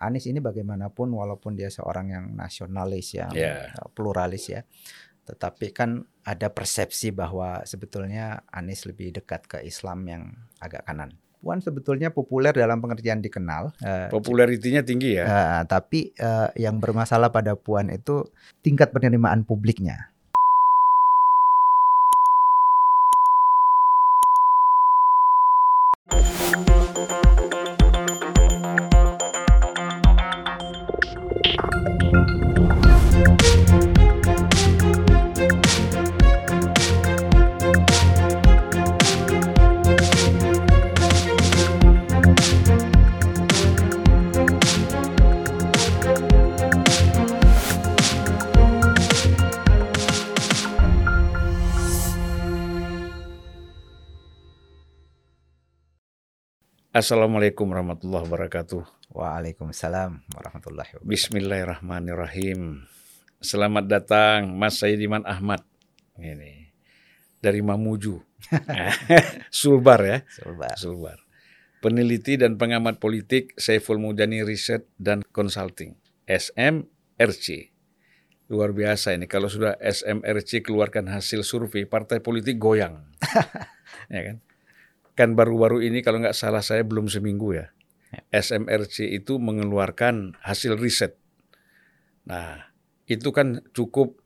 Anies ini bagaimanapun walaupun dia seorang yang nasionalis ya, Ya. pluralis ya, tetapi kan ada persepsi bahwa sebetulnya Anies lebih dekat ke Islam yang agak kanan. Puan sebetulnya populer dalam pengertian dikenal, eh, Popularitinya tinggi ya. eh, tapi eh, yang bermasalah pada Puan itu tingkat penerimaan publiknya. Assalamualaikum warahmatullahi wabarakatuh. Waalaikumsalam warahmatullahi wabarakatuh. Bismillahirrahmanirrahim. Selamat datang Mas Saidiman Ahmad. Ini dari Mamuju. Sulbar ya, Sulbar. Sulbar. Peneliti dan pengamat politik Saiful Mujani Research dan Consulting, SMRC. Luar biasa ini kalau sudah SMRC keluarkan hasil survei partai politik goyang. ya kan? Kan baru-baru ini kalau nggak salah saya belum seminggu ya. SMRC itu mengeluarkan hasil riset. Nah, itu kan cukup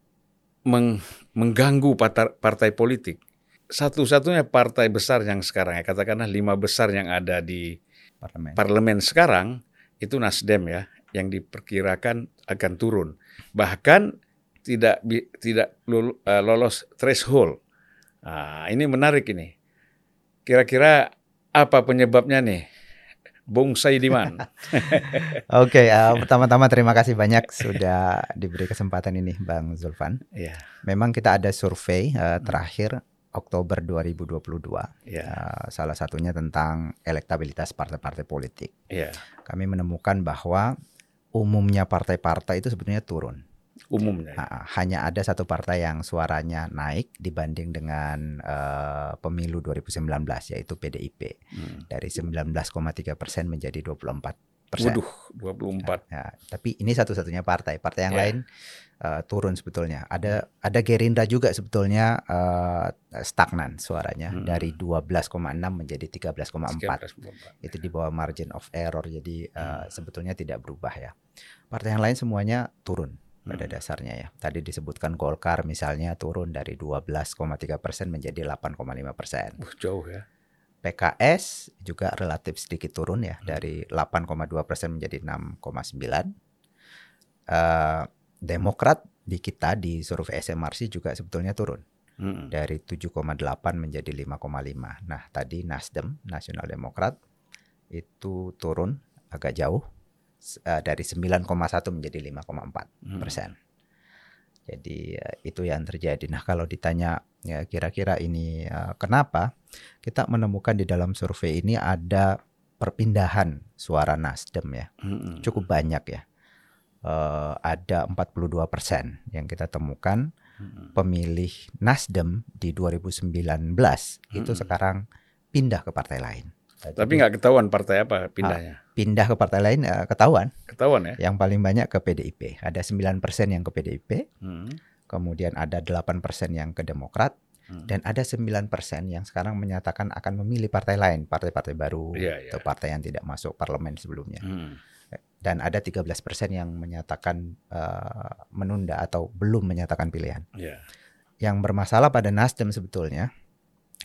meng- mengganggu partai, partai politik. Satu-satunya partai besar yang sekarang ya katakanlah lima besar yang ada di Parlemen. parlemen sekarang itu Nasdem ya yang diperkirakan akan turun. Bahkan tidak tidak eh, lolos threshold. Nah, ini menarik ini. Kira-kira apa penyebabnya nih? Bung Saidiman. Oke, eh, pertama-tama terima kasih banyak sudah diberi kesempatan ini Bang Zulfan. ya, Memang kita ada survei eh, terakhir Oktober 2022. ya, Eh, salah satunya tentang elektabilitas partai-partai politik. ya. Kami menemukan bahwa umumnya partai-partai itu sebetulnya turun. Umumnya. Hanya ada satu partai yang suaranya naik dibanding dengan eh, pemilu 2019 yaitu PDIP Hmm. dari 19,3 persen menjadi 24 persen. Waduh, 24. Ya, tapi ini satu-satunya partai. Partai yang Ya. lain eh, turun sebetulnya. Ada ada Gerindra juga sebetulnya eh, stagnan suaranya Hmm. dari 12,6 menjadi 13,4. 13,4. Itu di bawah margin of error. Jadi eh, Hmm. sebetulnya tidak berubah ya. Partai yang lain semuanya turun pada Hmm. dasarnya ya. Tadi disebutkan Golkar misalnya turun dari 12,3 persen menjadi 8,5 persen. Uh, jauh ya. PKS juga relatif sedikit turun ya Hmm. dari 8,2 persen menjadi 6,9. Eh, Demokrat di kita di survei SMRC juga sebetulnya turun Hmm. dari 7,8 menjadi 5,5. Nah tadi Nasdem Nasional Demokrat itu turun agak jauh eh, dari 9,1 menjadi 5,4 Hmm. persen. Jadi eh, itu yang terjadi. Nah kalau ditanya ya kira-kira ini eh, kenapa kita menemukan di dalam survei ini ada perpindahan suara Nasdem ya Hmm. cukup banyak ya. Eh, ada 42 persen yang kita temukan Hmm. pemilih Nasdem di 2019 itu Mm-mm. sekarang pindah ke partai lain. Tapi nggak ketahuan partai apa pindahnya. Pindah ke partai lain eh, ketahuan. Ketahuan ya. Yang paling banyak ke PDIP. Ada 9 persen yang ke PDIP. Hmm. kemudian ada 8% yang ke Demokrat Hmm. dan ada 9% yang sekarang menyatakan akan memilih partai lain, partai-partai baru Iya, iya. atau partai yang tidak masuk parlemen sebelumnya. Hmm. Dan ada 13% yang menyatakan eh, menunda atau belum menyatakan pilihan. Ya. Yang bermasalah pada Nasdem sebetulnya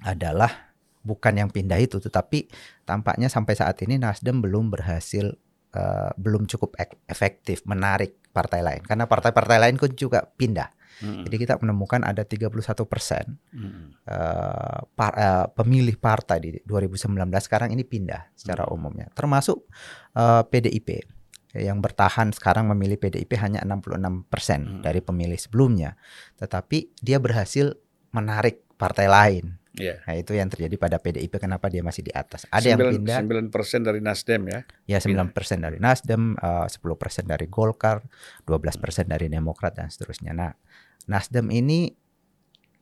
adalah bukan yang pindah itu tetapi tampaknya sampai saat ini Nasdem belum berhasil eh, belum cukup ek- efektif menarik partai lain karena partai-partai lain kan juga pindah. Hmm. Jadi kita menemukan ada 31 persen Hmm. eh, par- eh, pemilih partai di 2019 sekarang ini pindah secara Hmm. umumnya, termasuk eh, PDIP yang bertahan sekarang memilih PDIP hanya 66 persen Hmm. dari pemilih sebelumnya, tetapi dia berhasil menarik partai lain. Ya. Nah itu yang terjadi pada PDIP kenapa dia masih di atas. Ada yang pindah, 9 persen dari Nasdem ya. ya 9 persen dari Nasdem, eh, 10 persen dari Golkar, 12 persen dari Demokrat dan seterusnya. Nah Nasdem ini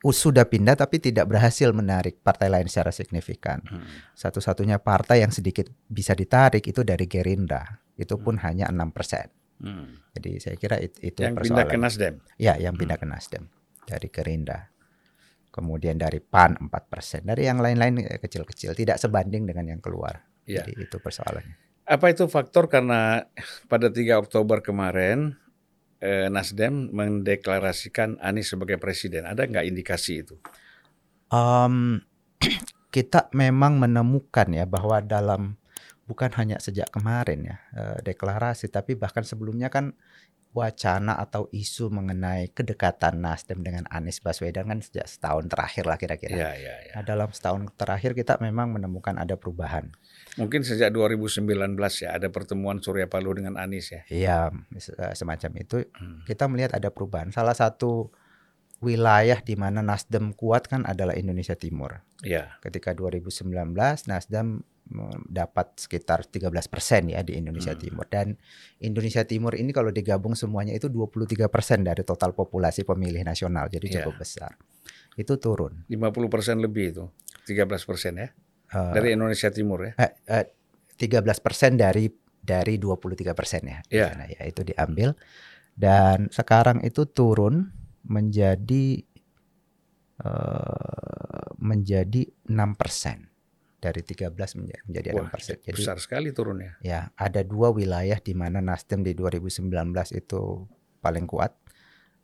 sudah pindah tapi tidak berhasil menarik partai lain secara signifikan. Hmm. Satu-satunya partai yang sedikit bisa ditarik itu dari Gerindra. itu pun hanya enam persen. Hmm. Jadi saya kira it, itu Yang pindah ke persoalan. Nasdem. Ya, yang pindah ke Nasdem dari Gerindra. Kemudian dari PAN 4 persen. Dari yang lain-lain eh, kecil-kecil, tidak sebanding dengan yang keluar. Ya. Jadi itu persoalannya. Apa itu faktor karena pada 3 Oktober kemarin eh, Nasdem mendeklarasikan Anies sebagai presiden? Ada nggak indikasi itu? Em, kita memang menemukan ya bahwa dalam bukan hanya sejak kemarin ya eh, deklarasi, tapi bahkan sebelumnya kan wacana atau isu mengenai kedekatan Nasdem dengan Anies Baswedan kan sejak setahun terakhir lah kira-kira. Ya, ya, ya. Nah, dalam setahun terakhir kita memang menemukan ada perubahan. Mungkin sejak 2019 ya ada pertemuan Surya Paloh dengan Anies ya. Iya, se- semacam itu. Hmm. Kita melihat ada perubahan. Salah satu wilayah di mana Nasdem kuat kan adalah Indonesia Timur. Ya, Ketika 2019 Nasdem dapat sekitar 13% ya di Indonesia Hmm. Timur dan Indonesia Timur ini kalau digabung semuanya itu 23% dari total populasi pemilih nasional. Jadi Iya. cukup besar. Itu turun. 50% lebih itu. 13% ya. Eh, Dari Indonesia Timur ya. eh, eh, 13% dari dari 23 persen ya, Iya. sana ya itu diambil dan sekarang itu turun menjadi eh, menjadi 6 persen dari 13 menjadi, menjadi Wah, 6 persen. Jadi besar sekali turunnya. ya ada dua wilayah di mana Nasdem di 2019 itu paling kuat.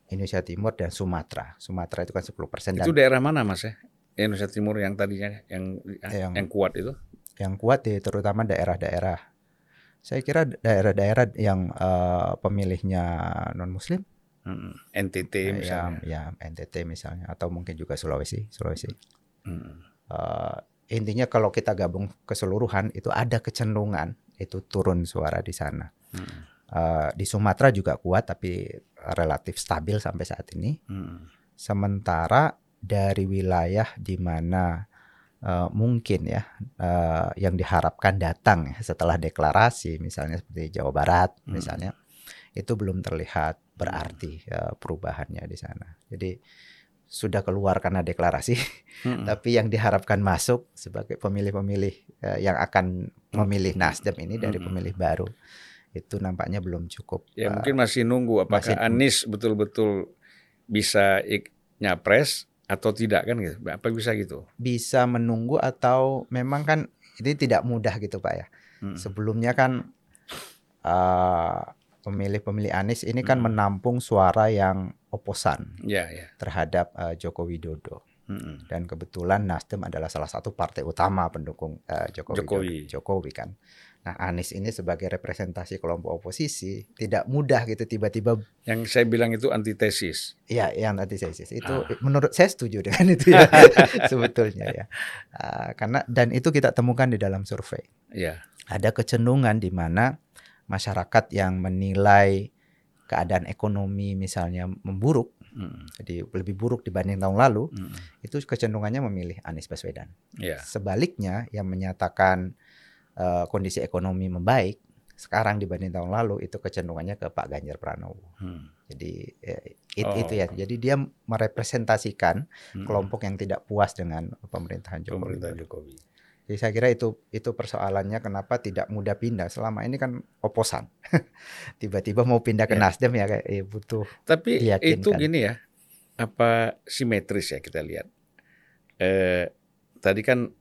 Indonesia Timur dan Sumatera. Sumatera itu kan 10 persen dan Itu daerah mana Mas ya? Indonesia Timur yang tadinya yang yang, Yang- kuat itu? yang kuat di terutama daerah-daerah. Saya kira daerah-daerah yang eh, pemilihnya non Muslim, Hmm. NTT ya, misalnya. ya NTT misalnya, atau mungkin juga Sulawesi, Sulawesi. Hmm. Eh, intinya kalau kita gabung keseluruhan itu ada kecenderungan itu turun suara di sana. Hmm. Eh, di Sumatera juga kuat tapi relatif stabil sampai saat ini. Hmm. Sementara dari wilayah di mana eh, mungkin ya eh, yang diharapkan datang ya, setelah deklarasi, misalnya seperti Jawa Barat, Hmm. misalnya itu belum terlihat berarti eh, perubahannya di sana. Jadi sudah keluar karena deklarasi, Hmm. tapi yang diharapkan masuk sebagai pemilih-pemilih eh, yang akan memilih Nasdem ini dari Hmm. pemilih baru itu nampaknya belum cukup. Ya eh, mungkin masih nunggu apakah masih- Anies betul-betul bisa ik- nyapres atau tidak kan gitu. Apa bisa gitu? bisa menunggu atau memang kan ini tidak mudah gitu Pak ya. Hmm. Sebelumnya kan eh, pemilih-pemilih Anies ini kan Hmm. menampung suara yang oposan Ya, ya. terhadap eh, Joko Widodo Hmm. dan kebetulan Nasdem adalah salah satu partai utama pendukung eh, Joko Jokowi. Widodo, Jokowi kan. Nah Anies ini sebagai representasi kelompok oposisi tidak mudah gitu tiba-tiba Yang saya bilang itu antitesis. ya yang saya itu Ah. menurut saya setuju dengan itu ya sebetulnya ya Ah, karena dan itu kita temukan di dalam survei Ya. ada kecenderungan di mana masyarakat yang menilai keadaan ekonomi misalnya memburuk, Hmm. jadi lebih buruk dibanding tahun lalu, Hmm. itu kecenderungannya memilih Anies Baswedan. Ya. Sebaliknya yang menyatakan eh, kondisi ekonomi membaik sekarang dibanding tahun lalu itu kecenderungannya ke Pak Ganjar Pranowo. Hmm. Jadi eh, it- Oh. itu ya. Jadi dia merepresentasikan Hmm. kelompok yang tidak puas dengan pemerintahan Jokowi. pemerintah Jokowi. Jadi saya kira itu itu persoalannya kenapa tidak mudah pindah. Selama ini kan oposan. Tiba-tiba mau pindah ke Ya. Nasdem ya kayak eh, butuh. Tapi Diyakinkan. itu gini ya, apa simetris ya kita lihat. Eh, tadi kan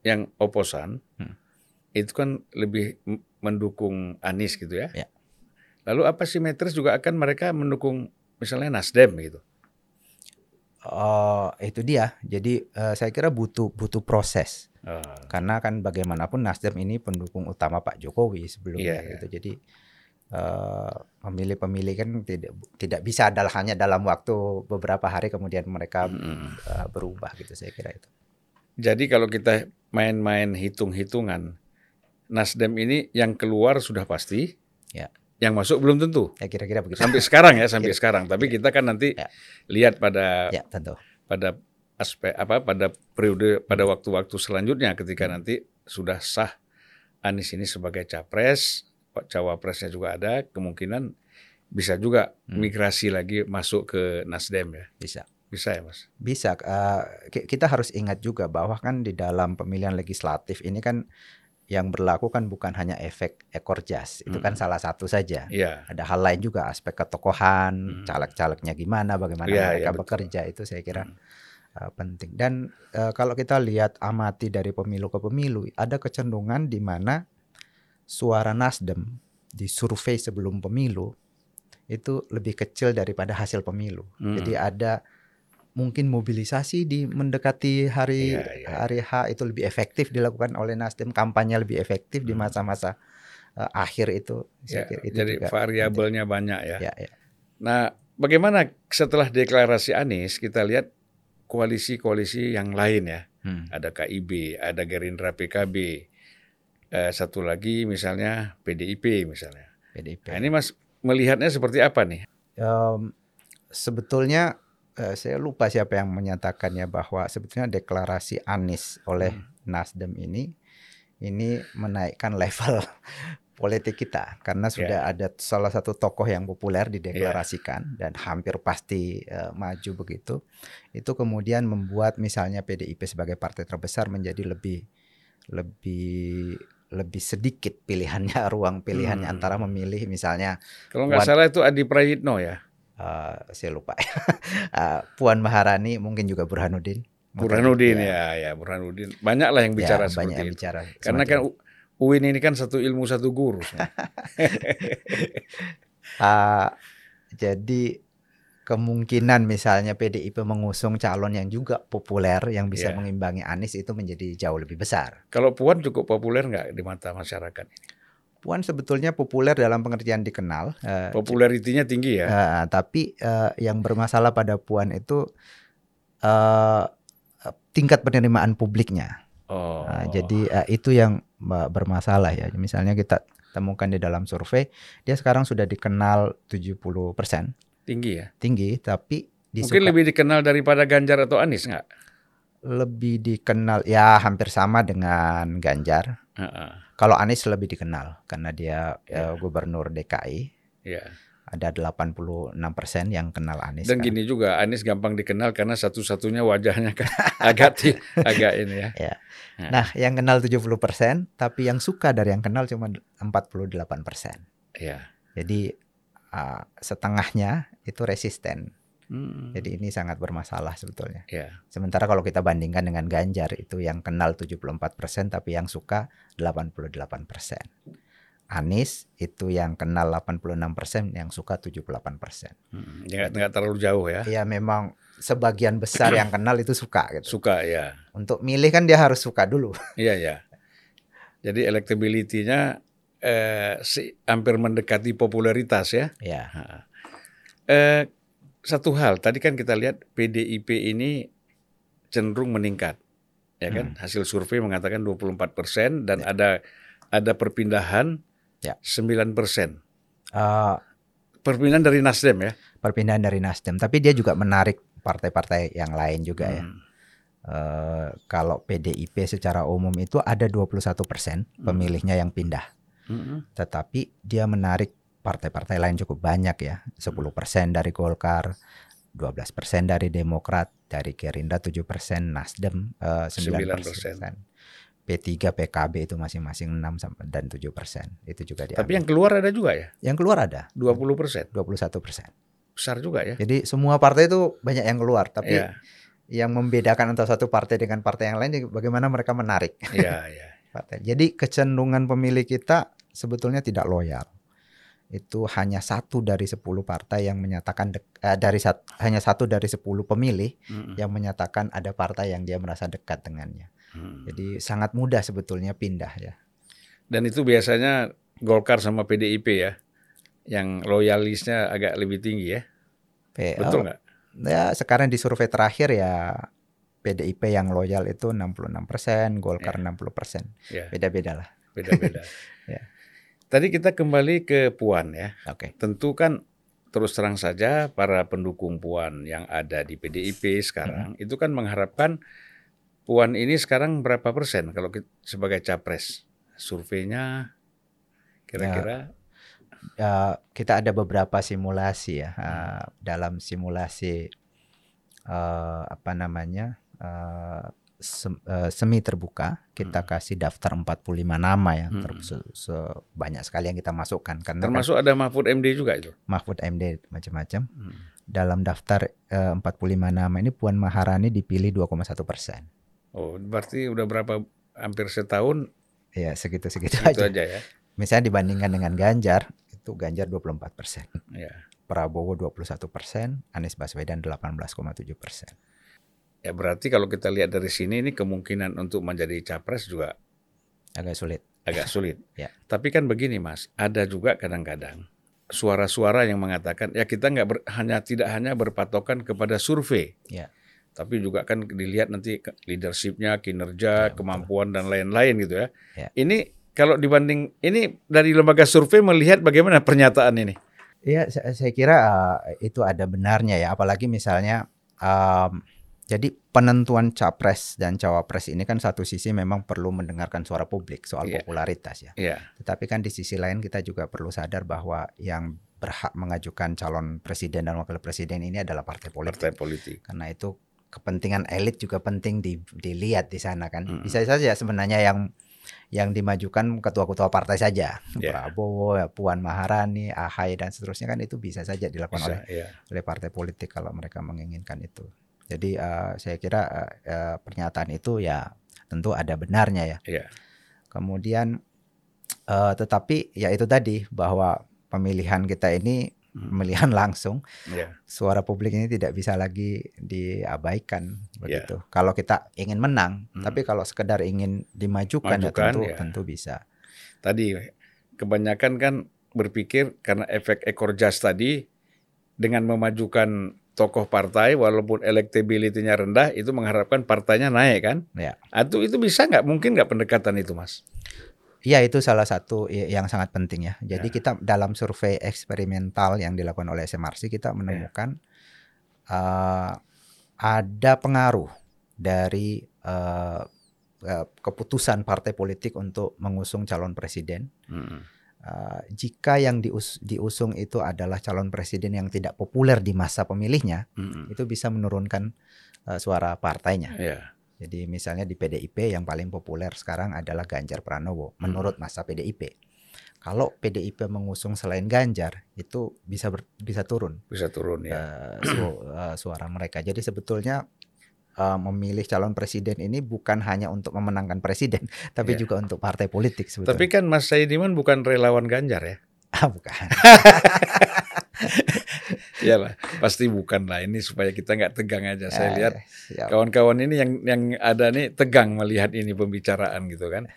yang oposan Hmm. itu kan lebih mendukung Anies gitu ya. Ya. Lalu apa simetris juga akan mereka mendukung misalnya Nasdem gitu. Oh, itu dia. Jadi eh, saya kira butuh butuh proses. Ah, Karena kan bagaimanapun Nasdem ini pendukung utama Pak Jokowi sebelumnya iya. gitu. Jadi eh, pemilih-pemilih kan tidak tidak bisa adalah hanya dalam waktu beberapa hari kemudian mereka mm. eh, berubah gitu saya kira itu. Jadi kalau kita main-main hitung-hitungan, Nasdem ini yang keluar sudah pasti, Ya. yang masuk belum tentu. Ya kira-kira begitu. Sampai sekarang ya, sampai Kira- sekarang. Tapi kita kan nanti Ya. lihat pada ya tentu. pada aspek apa pada periode pada waktu-waktu selanjutnya ketika nanti sudah sah Anies ini sebagai capres, cawapresnya juga ada, kemungkinan bisa juga Hmm. migrasi lagi masuk ke Nasdem ya. Bisa. Bisa ya, Mas? Bisa. ki- kita harus ingat juga bahwa kan di dalam pemilihan legislatif ini kan yang berlaku kan bukan hanya efek ekor jas, itu kan Hmm. salah satu saja. Iya. Ada hal lain juga aspek ketokohan, Hmm. caleg-calegnya gimana, bagaimana Iya, mereka iya, betul. bekerja itu saya kira Hmm. Uh, penting. Dan uh, kalau kita lihat amati dari pemilu ke pemilu, ada kecenderungan di mana suara Nasdem di survei sebelum pemilu itu lebih kecil daripada hasil pemilu. Hmm. Jadi ada mungkin mobilisasi di mendekati hari Iya, iya. hari H itu lebih efektif dilakukan oleh Nasdem, kampanye lebih efektif di Hmm. masa-masa uh, akhir itu. Ya, Saya kira itu jadi variabelnya banyak ya. Ya, ya. Nah, bagaimana setelah deklarasi Anies kita lihat koalisi-koalisi yang lain ya. Hmm. Ada KIB, ada Gerindra PKB, eh, satu lagi misalnya PDIP misalnya. PDIP. Nah, ini Mas melihatnya seperti apa nih? Em, sebetulnya eh, saya lupa siapa yang menyatakannya bahwa sebetulnya deklarasi Anies oleh Hmm. Nasdem ini ini menaikkan level politik kita karena sudah ada salah satu tokoh yang populer dideklarasikan dan hampir pasti eh, maju begitu itu kemudian membuat misalnya PDIP sebagai partai terbesar menjadi lebih lebih lebih sedikit pilihannya ruang pilihannya Hmm. antara memilih misalnya Kalau nggak salah itu Adi Prayitno ya. Eh, saya lupa Eh, Puan Maharani mungkin juga Burhanuddin Burhanuddin ya. ya, ya Burhanuddin. Banyak lah yang Ya, bicara banyak seperti yang itu. bicara Karena kan UIN ini kan satu ilmu satu guru. Ah, jadi kemungkinan misalnya PDIP mengusung calon yang juga populer yang bisa Ya. mengimbangi Anies itu menjadi jauh lebih besar. Kalau Puan cukup populer nggak di mata masyarakat? Puan sebetulnya populer dalam pengertian dikenal, eh, Popularitinya tinggi ya. eh, tapi eh, yang bermasalah pada Puan itu eh, tingkat penerimaan publiknya. Oh. Nah, jadi eh, itu yang eh, bermasalah ya. Misalnya kita temukan di dalam survei, dia sekarang sudah dikenal 70% tinggi ya. tinggi, tapi disuka- Mungkin lebih dikenal daripada Ganjar atau Anies nggak? lebih dikenal ya hampir sama dengan Ganjar. Heeh. Kalau Anies lebih dikenal karena dia Ya. eh, gubernur DKI. Ya. Ada 86% yang kenal Anies. Dan kan. gini juga Anies gampang dikenal karena satu-satunya wajahnya kan agak agak ini ya. Nah, yang kenal 70%, tapi yang suka dari yang kenal cuma 48%. Ya. Jadi ah, setengahnya itu resisten. Hmm. Jadi ini sangat bermasalah sebetulnya. ya. Sementara kalau kita bandingkan dengan Ganjar itu yang kenal 74% tapi yang suka 88%. Anies itu yang kenal 86% yang suka 78%. Hmm. Ya, nggak nggak terlalu jauh ya. Ya memang sebagian besar yang kenal itu suka gitu. Suka ya. Untuk milih kan dia harus suka dulu. Iya ya. Jadi electability-nya eh, si, hampir mendekati popularitas ya. Ya. Ha. Eh, satu hal tadi kan kita lihat PDIP ini cenderung meningkat, ya kan? Hasil survei mengatakan 24% dan Ya. ada ada perpindahan Ya. 9%. Eh, Perpindahan dari Nasdem ya. perpindahan dari Nasdem, tapi dia juga menarik partai-partai yang lain juga ya. Hmm. Eh, kalau PDIP secara umum itu ada 21% pemilihnya yang pindah. Hmm. tetapi dia menarik partai-partai lain cukup banyak ya 10% dari Golkar 12% dari Demokrat dari Gerindra 7% Nasdem eh, 9%, P3 PKB itu masing-masing 6 sampai dan 7% itu juga diambil. Tapi yang keluar ada juga ya, yang keluar ada 20%. 21%. Besar juga ya. Jadi semua partai itu banyak yang keluar tapi Iya, yang membedakan antara satu partai dengan partai yang lain bagaimana mereka menarik iya, iya. partai. Jadi kecenderungan pemilih kita sebetulnya tidak loyal. Itu hanya satu dari 10 partai yang menyatakan dek- eh, dari sat- hanya satu dari 10 pemilih Hmm. yang menyatakan ada partai yang dia merasa dekat dengannya. Hmm. Jadi sangat mudah sebetulnya pindah ya. Dan itu biasanya Golkar sama PDIP ya, yang loyalisnya agak lebih tinggi ya. Betul oh, nggak? Ya sekarang di survei terakhir ya PDIP yang loyal itu 66%, Golkar 60%. Ya, Beda-beda lah. beda-beda. Ya. Tadi kita kembali ke Puan ya. Oke. Tentu kan terus terang saja para pendukung Puan yang ada di PDIP sekarang itu kan mengharapkan Puan ini sekarang berapa persen kalau ki- sebagai capres? Surveinya kira-kira Ya, kita ada beberapa simulasi ya. Uh, dalam simulasi uh, apa namanya? uh, sem- eh, semi terbuka. Kita Hmm. kasih daftar 45 nama ya, Hmm. ter- se- se- banyak sekali yang kita masukkan karena kan Termasuk ada Mahfud MD juga itu. Mahfud MD macam-macam. Dalam daftar eh, 45 nama ini Puan Maharani dipilih 2,1 persen. Oh, berarti udah berapa hampir setahun Ya segitu-segitu itu aja. aja ya. Misalnya dibandingkan dengan Ganjar, itu Ganjar 24 persen. Ya. Prabowo 21 persen, Anies Baswedan 18,7 persen. Ya berarti kalau kita lihat dari sini ini kemungkinan untuk menjadi capres juga Agak sulit. agak sulit. Ya. Tapi kan begini Mas, ada juga kadang-kadang suara-suara yang mengatakan ya kita nggak hanya tidak hanya berpatokan kepada survei, Ya. Tapi juga kan dilihat nanti leadershipnya, kinerja, Ya, betul. kemampuan dan lain-lain gitu ya. Ya. Ini kalau dibanding ini dari lembaga survei melihat bagaimana pernyataan ini? Iya, saya, saya kira uh, itu ada benarnya ya. Apalagi misalnya, um, jadi penentuan capres dan cawapres ini kan satu sisi memang perlu mendengarkan suara publik soal Iya. popularitas ya. Ya, Tetapi kan di sisi lain kita juga perlu sadar bahwa yang berhak mengajukan calon presiden dan wakil presiden ini adalah partai politik. partai politik. Karena itu kepentingan elit juga penting di- dilihat di sana kan. Mm-mm. Bisa saja sebenarnya yang yang dimajukan ketua-ketua partai saja, Ya. Prabowo, Puan Maharani, Ahy dan seterusnya kan itu bisa saja dilakukan oleh Bisa, ya. oleh partai politik kalau mereka menginginkan itu. Jadi eh, saya kira eh, pernyataan itu ya tentu ada benarnya ya. Iya. Kemudian eh, tetapi ya itu tadi bahwa pemilihan kita ini Hmm. pemilihan langsung Ya. suara publik ini tidak bisa lagi diabaikan Ya. begitu. Kalau kita ingin menang, Hmm. tapi kalau sekedar ingin dimajukan ya Majukan, tentu ya. tentu bisa. Tadi kebanyakan kan berpikir karena efek ekor jas tadi dengan memajukan tokoh partai walaupun elektabilitasnya rendah itu mengharapkan partainya naik kan? Ya. Atau itu bisa nggak mungkin nggak pendekatan itu mas? Iya itu salah satu yang sangat penting ya. Jadi Ya. kita dalam survei eksperimental yang dilakukan oleh SMRC kita menemukan eh, ada pengaruh dari eh, keputusan partai politik untuk mengusung calon presiden. Eh, jika yang dius- diusung itu adalah calon presiden yang tidak populer di masa pemilihnya, itu bisa menurunkan eh, suara partainya. Ya. Jadi misalnya di PDIP yang paling populer sekarang adalah Ganjar Pranowo menurut masa PDIP. Kalau PDIP mengusung selain Ganjar itu bisa ber- bisa turun bisa turun ya. eh, su- eh, suara mereka. Jadi sebetulnya eh, memilih calon presiden ini bukan hanya untuk memenangkan presiden, tapi Ya. juga untuk partai politik sebetulnya. Tapi kan Mas Saidiman bukan relawan Ganjar ya? Ah, bukan. Iyalah, pasti bukan lah. Ini supaya kita nggak tegang aja. Saya Ah, lihat kawan-kawan ini yang yang ada nih tegang melihat ini pembicaraan gitu kan.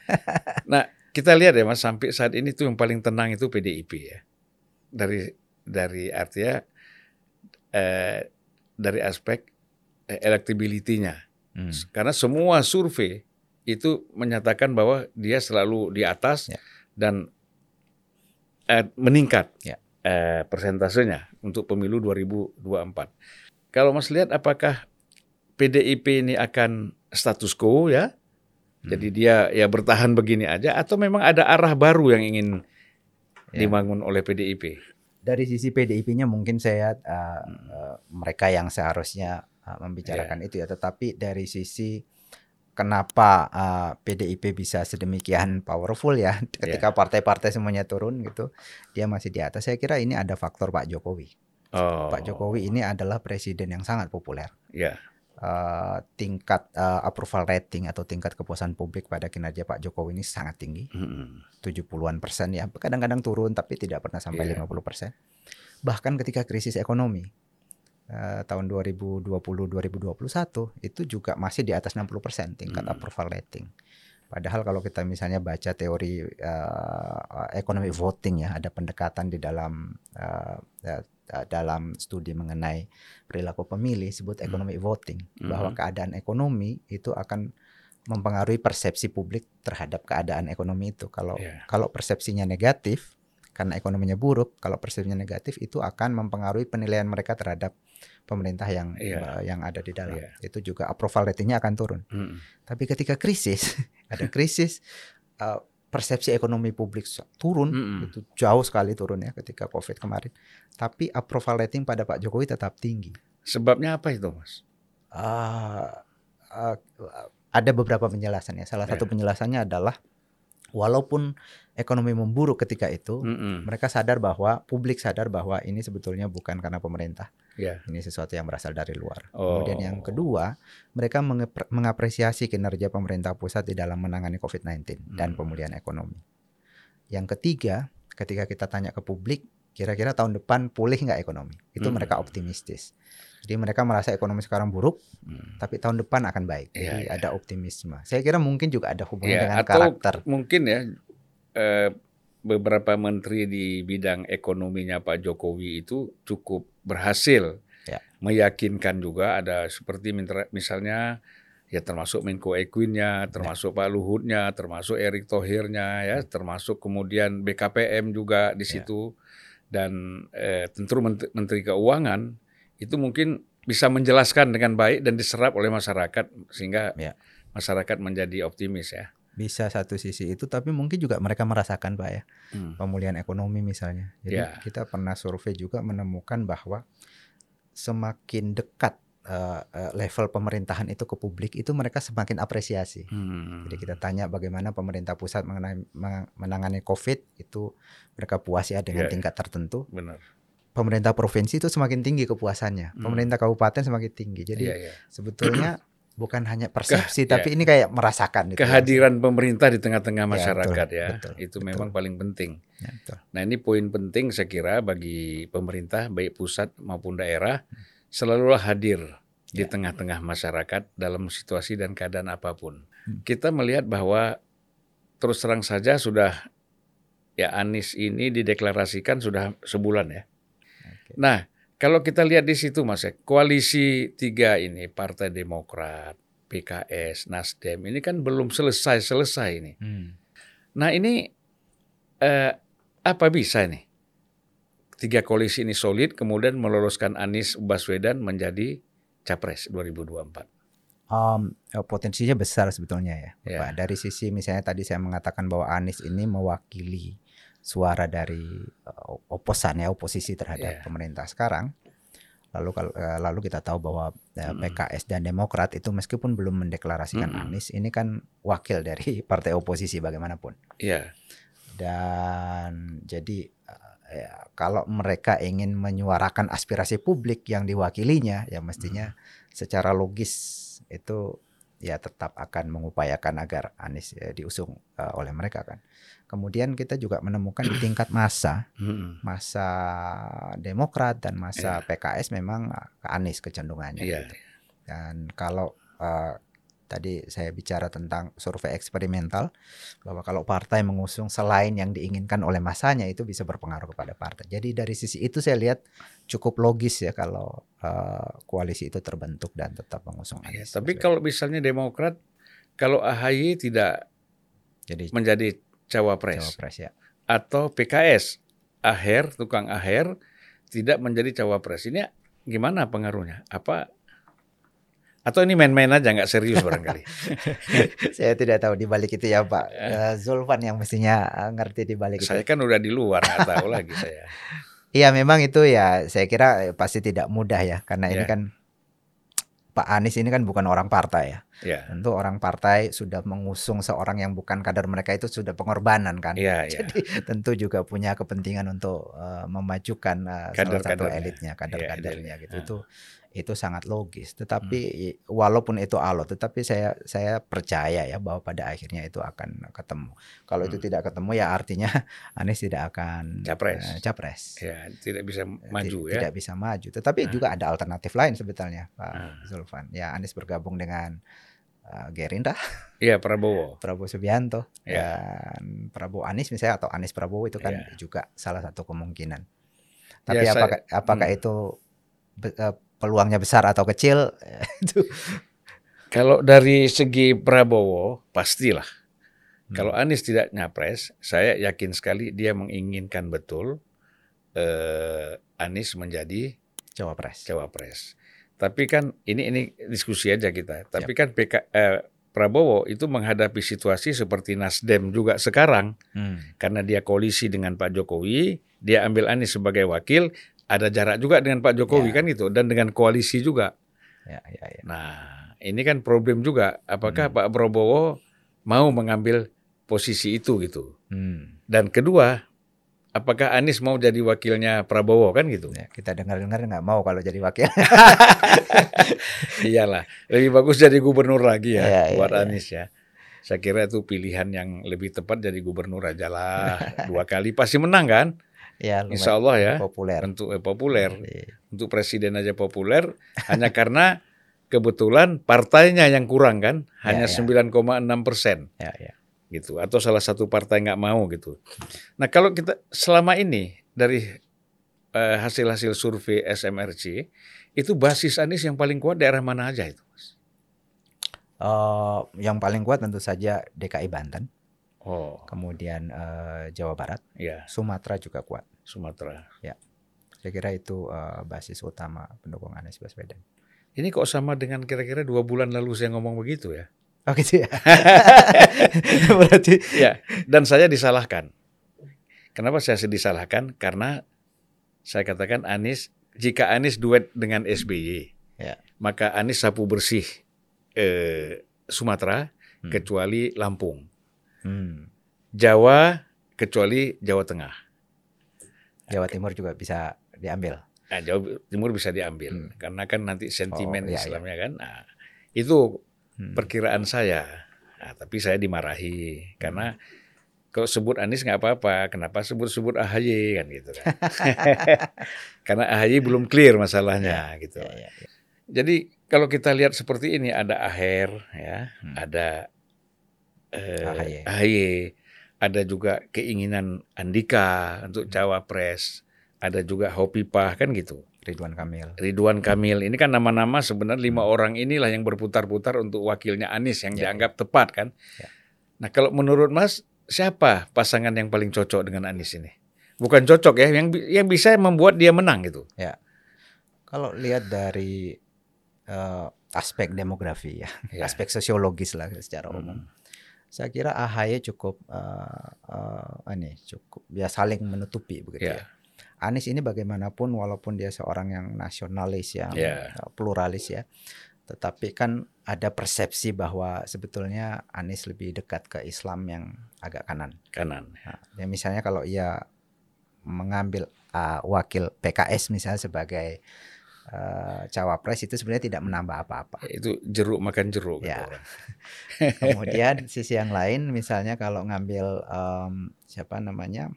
Nah, kita lihat ya Mas sampai saat ini tuh yang paling tenang itu PDIP ya. Dari dari artinya eh, dari aspek eh, electability-nya. Hmm. Karena semua survei itu menyatakan bahwa dia selalu di atas Ya. dan eh, meningkat Ya. Eh, persentasenya untuk pemilu 2024. Kalau Mas lihat apakah PDIP ini akan status quo ya? Hmm. Jadi dia ya bertahan begini aja atau memang ada arah baru yang ingin Ya. dibangun oleh PDIP? Dari sisi PDIP-nya mungkin saya uh, uh, mereka yang seharusnya uh, membicarakan itu ya, tetapi dari sisi kenapa uh, PDIP bisa sedemikian powerful ya ketika partai-partai semuanya turun gitu, dia masih di atas. Saya kira ini ada faktor Pak Jokowi. Oh, Pak Jokowi ini adalah presiden yang sangat populer. Ya, Uh, tingkat uh, approval rating atau tingkat kepuasan publik pada kinerja Pak Jokowi ini sangat tinggi. Mm-mm. 70-an persen ya kadang-kadang turun tapi tidak pernah sampai Iya. 50 persen bahkan ketika krisis ekonomi eh, tahun 2020-2021 itu juga masih di atas 60 persen tingkat Hmm. approval rating padahal kalau kita misalnya baca teori eh, ekonomi voting ya ada pendekatan di dalam eh, eh, dalam studi mengenai perilaku pemilih sebut Hmm. ekonomi voting bahwa Mhm. keadaan ekonomi itu akan mempengaruhi persepsi publik terhadap keadaan ekonomi itu. Kalau Iya. kalau persepsinya negatif karena ekonominya buruk, kalau persepsinya negatif itu akan mempengaruhi penilaian mereka terhadap pemerintah yang Iya. eh, yang ada di dalam. Iya. Itu juga approval ratingnya akan turun. Mm-mm. Tapi ketika krisis, ada krisis eh, persepsi ekonomi publik turun Mm-mm. itu jauh sekali turun ya ketika Covid kemarin. Tapi approval rating pada Pak Jokowi tetap tinggi. Sebabnya apa itu, Mas? Ah, ah, ada beberapa penjelasannya. Salah Ya. satu penjelasannya adalah walaupun ekonomi memburuk ketika itu, Mm-mm. mereka sadar bahwa publik sadar bahwa ini sebetulnya bukan karena pemerintah. Ya. Ini sesuatu yang berasal dari luar. Oh. Kemudian yang kedua, mereka mengapresiasi kinerja pemerintah pusat di dalam menangani COVID-19 dan Hmm. pemulihan ekonomi. Yang ketiga, ketika kita tanya ke publik, kira-kira tahun depan pulih nggak ekonomi? Itu Hmm. mereka optimistis. Jadi mereka merasa ekonomi sekarang buruk, Hmm. tapi tahun depan akan baik. Iya, Jadi iya. ada optimisme. Saya kira mungkin juga ada hubungan Ya, dengan atau karakter. mungkin ya eh, beberapa menteri di bidang ekonominya Pak Jokowi itu cukup berhasil Ya. meyakinkan juga ada seperti misalnya ya termasuk Menko Equinnya, termasuk Pak Luhutnya, termasuk Erick Thohirnya ya, termasuk kemudian BKPM juga di Ya. situ dan eh, tentu Ment- Menteri Keuangan itu mungkin bisa menjelaskan dengan baik dan diserap oleh masyarakat sehingga Ya. masyarakat menjadi optimis ya. Bisa satu sisi itu, tapi mungkin juga mereka merasakan Pak ya. Hmm. pemulihan ekonomi misalnya. Jadi Ya. kita pernah survei juga menemukan bahwa semakin dekat eh, eh, level pemerintahan itu ke publik itu mereka semakin apresiasi. Hmm. Jadi kita tanya bagaimana pemerintah pusat mengenai meng- menangani COVID itu mereka puas ya dengan ya. tingkat tertentu. benar. Pemerintah provinsi itu semakin tinggi kepuasannya. Hmm. Pemerintah kabupaten semakin tinggi. Jadi Iya, iya. sebetulnya bukan hanya persepsi ya. tapi ini kayak merasakan gitu. Kehadiran pemerintah di tengah-tengah Ya, masyarakat betul, ya, betul, itu betul. memang paling penting. Ya, betul. Nah ini poin penting saya kira bagi pemerintah baik pusat maupun daerah selalulah hadir di Ya. tengah-tengah masyarakat dalam situasi dan keadaan apa pun. Hmm. Kita melihat bahwa terus terang saja sudah ya Anies ini dideklarasikan sudah sebulan ya. Nah, kalau kita lihat di situ Mas, ya, koalisi tiga ini, Partai Demokrat, PKS, Nasdem, ini kan belum selesai-selesai ini. Hmm. Nah ini eh, apa bisa nih? Tiga koalisi ini solid, kemudian meloloskan Anies Baswedan menjadi capres 2024. Um, eh, potensinya besar sebetulnya ya, Ya. Pak. Dari sisi misalnya tadi saya mengatakan bahwa Anies ini mewakili suara dari eh, oposan ya, oposisi terhadap Ya. pemerintah sekarang. Lalu kalau eh, lalu kita tahu bahwa eh, Mm-mm. PKS dan Demokrat itu meskipun belum mendeklarasikan Mm-mm. Anies, ini kan wakil dari partai oposisi bagaimanapun. Iya, Dan jadi eh, ya, kalau mereka ingin menyuarakan aspirasi publik yang diwakilinya, ya mestinya secara logis itu ya tetap akan mengupayakan agar Anies ya, diusung eh, oleh mereka kan. Kemudian kita juga menemukan di tingkat masa, masa Demokrat dan masa PKS memang ke Anies kecenderungannya. iya, gitu. Dan kalau eh, tadi saya bicara tentang survei eksperimental bahwa kalau partai mengusung selain yang diinginkan oleh masanya itu bisa berpengaruh kepada partai. Jadi dari sisi itu saya lihat cukup logis ya kalau eh, koalisi itu terbentuk dan tetap mengusung Iya, Anies. Tapi Baswedan. kalau misalnya Demokrat, kalau AHY tidak jadi menjadi cawapres cawapres ya. atau PKS, Aher, tukang Aher tidak menjadi cawapres, ini gimana pengaruhnya? Apa atau ini main-main aja nggak serius barangkali? saya tidak tahu di balik itu ya Pak Eh, Zulfan yang mestinya eh, ngerti di balik itu. saya kan udah di luar nggak tahu lagi saya. Iya memang itu ya saya kira eh, pasti tidak mudah ya karena ini Ya. kan Pak Anies ini kan bukan orang partai ya. Ya, Tentu orang partai sudah mengusung seorang yang bukan kader mereka itu sudah pengorbanan kan. iya, iya. Jadi tentu juga punya kepentingan untuk eh, memajukan eh, salah satu Kader-kadernya. elitnya, kader-kadernya Iya, gitu. elitnya. Itu itu sangat logis. Tetapi walaupun itu alot, tetapi saya saya percaya ya bahwa pada akhirnya itu akan ketemu. Kalau itu Hmm. tidak ketemu ya artinya Anies tidak akan Capres. eh, capres. Ya, tidak bisa Ti- maju ya. Tidak bisa maju. Tetapi Nah. juga ada alternatif lain sebetulnya, Pak Nah. Zulfan. Ya Anies bergabung dengan uh, Gerindra, Iya, Prabowo. Prabowo Subianto, Ya. dan Prabowo Anies misalnya atau Anies Prabowo itu kan Ya. juga salah satu kemungkinan. Tapi Ya, saya- apakah apakah hmm. itu eh, peluangnya besar atau kecil itu Kalau dari segi Prabowo, pastilah. Hmm. Kalau Anies tidak nyapres, saya yakin sekali dia menginginkan betul eh, Anies menjadi cawapres. cawapres. Tapi kan ini ini diskusi aja kita. Tapi kan PK, eh, Prabowo itu menghadapi situasi seperti Nasdem juga sekarang Hmm. karena dia koalisi dengan Pak Jokowi, dia ambil Anies sebagai wakil, ada jarak juga dengan Pak Jokowi Ya. kan itu dan dengan koalisi juga. Ya, ya, ya. Nah, ini kan problem juga. Apakah Hmm. Pak Prabowo mau mengambil posisi itu gitu? Hmm. Dan kedua, apakah Anies mau jadi wakilnya Prabowo kan gitu? Ya, kita dengar-dengar nggak mau kalau jadi wakil. Iyalah, lebih bagus jadi gubernur lagi ya Iya, iya, buat iya. Anies ya. Saya kira itu pilihan yang lebih tepat jadi gubernur aja lah. Dua kali pasti menang kan? Ya, Insya Allah ya. populer. Untuk eh, populer, Iya. untuk presiden aja populer hanya karena kebetulan partainya yang kurang kan, hanya Ya, ya. 9,6 persen. Ya, ya. gitu atau salah satu partai nggak mau gitu. Nah kalau kita selama ini dari eh, hasil-hasil survei SMRC itu basis Anies yang paling kuat daerah mana aja itu? Mas? Eh, yang paling kuat tentu saja DKI Banten, Oh kemudian eh, Jawa Barat, ya Sumatera juga kuat. Sumatera. Saya kira itu eh, basis utama pendukung Anies Baswedan. Ini kok sama dengan kira-kira dua bulan lalu saya ngomong begitu ya? Oh gitu ya. Berarti Ya dan saya disalahkan. Kenapa saya disalahkan? Karena saya katakan Anies jika Anies duet dengan SBY, Ya. maka Anies sapu bersih eh, Sumatera Hmm. kecuali Lampung. Hmm, Jawa kecuali Jawa Tengah. Jawa Timur juga bisa diambil. Nah, Jawa Timur bisa diambil Hmm. karena kan nanti sentimen Oh, iya, Islamnya kan. Nah, itu Hmm. perkiraan saya. Nah, tapi saya dimarahi karena kalau sebut Anies nggak apa-apa, kenapa sebut-sebut AHY kan gitu kan. karena AHY belum clear masalahnya gitu. Ya, ya, ya. Jadi kalau kita lihat seperti ini ada Aher ya, Hmm. ada eh, AHY. AHY, ada juga keinginan Andika untuk Hmm. cawapres, ada juga Hopipah kan gitu. Ridwan Kamil. Ridwan Kamil ini kan nama-nama sebenarnya lima orang inilah yang berputar-putar untuk wakilnya Anies yang Hmm. Ya, dianggap tepat kan. Ya. Nah kalau menurut Mas siapa pasangan yang paling cocok dengan Anies ini? Bukan cocok ya, yang yang bisa membuat dia menang gitu. Kalau lihat dari eh, aspek demografi ya, Ya. aspek sosiologis lah secara Hmm. Saya kira AHY cukup eh, eh, ini cukup ya saling menutupi begitu Ya. ya. Anies ini bagaimanapun walaupun dia seorang yang nasionalis yang Ya. eh, pluralis ya, tetapi kan ada persepsi bahwa sebetulnya Anies lebih dekat ke Islam yang agak kanan. Kanan. Nah, ya misalnya kalau ia mengambil uh, wakil PKS misalnya sebagai uh, cawapres itu sebenarnya tidak menambah apa-apa. Itu jeruk makan jeruk Ya. orang. Kemudian sisi yang lain misalnya kalau ngambil um, siapa namanya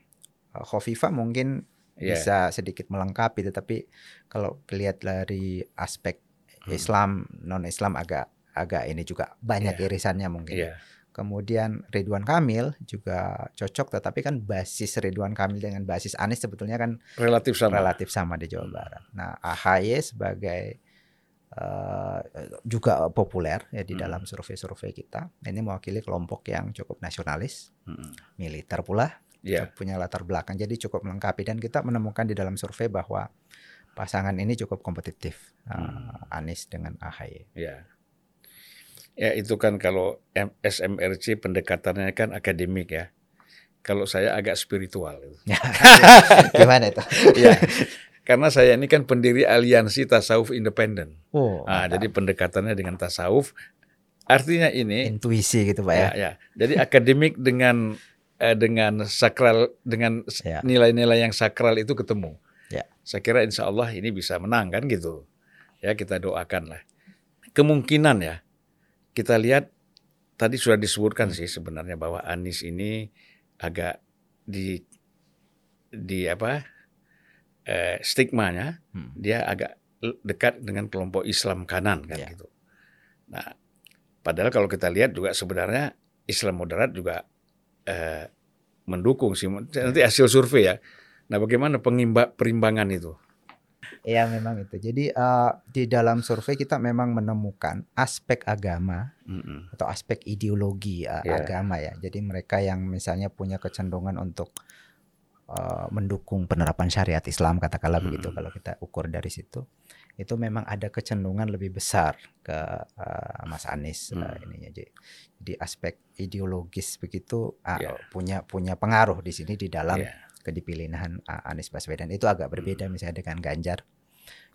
uh, Khofifa mungkin Ya. bisa sedikit melengkapi, tetapi kalau lihat dari aspek Hmm. Islam non Islam agak agak ini juga banyak Ya. irisannya mungkin. Iya. Kemudian Ridwan Kamil juga cocok, tetapi kan basis Ridwan Kamil dengan basis Anies sebetulnya kan Relatif sama. relatif sama di Jawa Barat. Nah, AHY sebagai eh, juga populer ya di Hmm. dalam survei-survei kita. Ini mewakili kelompok yang cukup nasionalis, Mm-mm. militer pula, Iya. punya latar belakang. Jadi cukup melengkapi dan kita menemukan di dalam survei bahwa pasangan ini cukup kompetitif eh, Hmm. Anies dengan AHY. Ya. Ya itu kan kalau M- SMRC pendekatannya kan akademik ya. Kalau saya agak spiritual. Ya, Gimana itu? ya. Karena saya ini kan pendiri aliansi tasawuf independen. Oh, Ah, mantap. jadi pendekatannya dengan tasawuf. Artinya ini intuisi gitu Pak ya. ya, ya. Jadi akademik dengan eh, dengan sakral dengan Ya. nilai-nilai yang sakral itu ketemu. Ya. Saya kira insya Allah ini bisa menang kan gitu. Ya kita doakan lah. Kemungkinan ya kita lihat tadi sudah disebutkan sih sebenarnya bahwa Anies ini agak di di apa eh, stigmanya Hmm. dia agak dekat dengan kelompok Islam kanan kan Ya. gitu. Nah, padahal kalau kita lihat juga sebenarnya Islam moderat juga eh, mendukung sih nanti hasil survei ya. Nah, bagaimana pengimba perimbangan itu? Iya memang itu. Jadi eh, di dalam survei kita memang menemukan aspek agama Mm-mm. atau aspek ideologi eh, Ya. agama ya. Jadi mereka yang misalnya punya kecenderungan untuk eh, mendukung penerapan syariat Islam katakanlah Hmm. begitu kalau kita ukur dari situ itu memang ada kecenderungan lebih besar ke eh, Mas Anies Hmm. ininya. Jadi, jadi aspek ideologis begitu ah, Ya. punya punya pengaruh di sini di dalam Ya. Kedipilihan uh, Anies Baswedan itu agak berbeda misalnya dengan Ganjar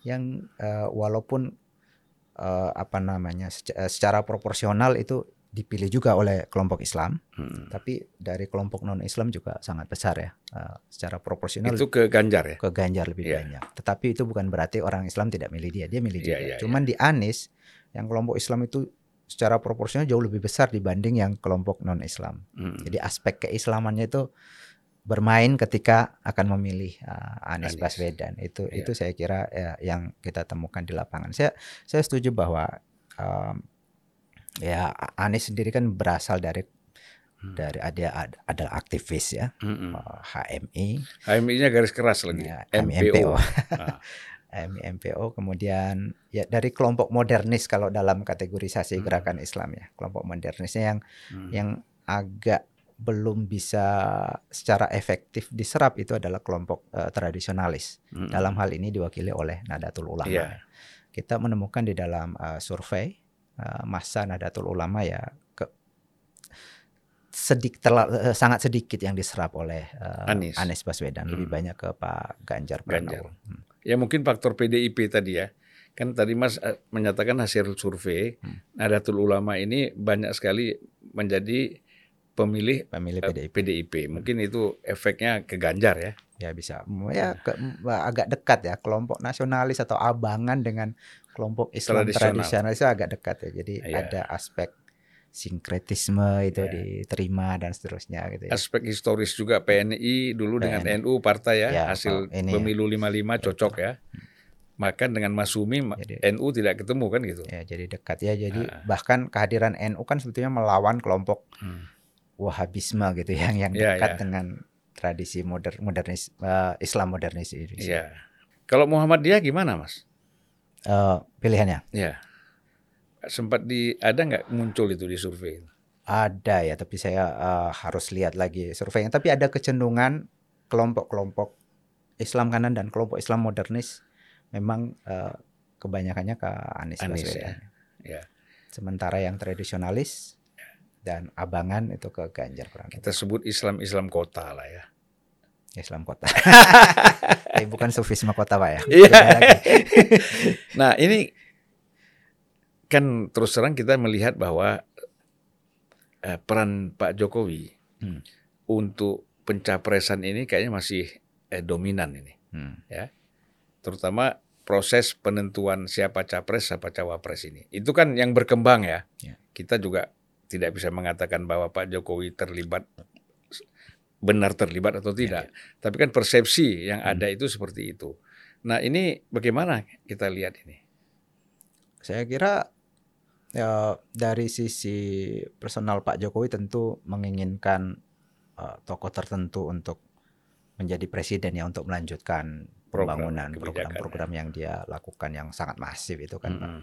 yang uh, walaupun uh, apa namanya secara, secara proporsional itu dipilih juga oleh kelompok Islam, hmm. tapi dari kelompok non Islam juga sangat besar ya, uh, secara proporsional. Itu ke Ganjar ya? Ke Ganjar lebih yeah. banyak. Tetapi itu bukan berarti orang Islam tidak milih dia, dia milih yeah, dia. Yeah, Cuman yeah. di Anies yang kelompok Islam itu secara proporsional jauh lebih besar dibanding yang kelompok non Islam. Hmm. Jadi aspek keislamannya itu bermain ketika akan memilih uh, Anies, Anies Baswedan. Itu yeah. itu saya kira ya, yang kita temukan di lapangan. Saya saya setuju bahwa um, ya Anies sendiri kan berasal dari hmm. dari ada adalah aktivis ya hmm. uh, HMI HMI-nya garis keras lagi ya, MPO ah. MPO kemudian ya dari kelompok modernis kalau dalam kategorisasi hmm. gerakan Islam ya kelompok modernisnya yang hmm. yang agak belum bisa secara efektif diserap itu adalah kelompok uh, tradisionalis hmm. dalam hal ini diwakili oleh Nadatul Ulama yeah. kita menemukan di dalam uh, survei uh, masa Nadatul Ulama ya ke, sedik terla, uh, sangat sedikit yang diserap oleh uh, Anies. Anies Baswedan hmm. lebih banyak ke Pak Ganjar Pranowo. Hmm. Ya mungkin faktor PDIP tadi ya. Kan tadi Mas menyatakan hasil survei hmm. Nadatul Ulama ini banyak sekali menjadi pemilih pemilih PDIP. PDIP. Mungkin itu efeknya ke Ganjar ya. Ya bisa. Ya ke, agak dekat ya kelompok nasionalis atau abangan dengan kelompok Islam tradisional, itu agak dekat ya. Jadi ya. ada aspek sinkretisme itu ya. diterima dan seterusnya gitu ya. Aspek historis juga PNI dulu PNI. dengan NU partai ya, ya hasil ini pemilu 55 cocok ya. Maka dengan Masumi jadi, NU tidak ketemu kan gitu. Ya, jadi dekat ya. Jadi nah. bahkan kehadiran NU kan sebetulnya melawan kelompok hmm Wahabisme gitu yang yang ya, dekat yeah, yeah. dengan tradisi modern modernis uh, Islam modernis Indonesia. Yeah. Kalau Muhammadiyah gimana, Mas? Uh, pilihannya? Ya. Sempat di ada nggak muncul itu di survei? Ada ya, tapi saya uh, harus lihat lagi surveinya. Tapi ada kecenderungan kelompok-kelompok Islam kanan dan kelompok Islam modernis memang uh, kebanyakannya ke Anies, Anies Baswedan. Ya. ya. Sementara yang tradisionalis dan abangan itu ke Ganjar Pranowo. Kita sebut Islam Islam kota lah ya. Islam kota. eh, bukan sufisme kota pak ya. Iya. nah ini kan terus terang kita melihat bahwa eh, peran Pak Jokowi hmm. untuk pencapresan ini kayaknya masih eh, dominan ini, hmm. ya. Terutama proses penentuan siapa capres, siapa cawapres ini. Itu kan yang berkembang ya. ya. Kita juga tidak bisa mengatakan bahwa Pak Jokowi terlibat benar terlibat atau iya, tidak. Ya, ya. Tapi kan persepsi yang hmm. ada itu seperti itu. Nah ini bagaimana kita lihat ini? Saya kira ya, dari sisi personal Pak Jokowi tentu menginginkan uh, tokoh tertentu untuk menjadi presiden ya untuk melanjutkan pembangunan program-program ya. yang dia lakukan yang sangat masif itu kan. -hmm.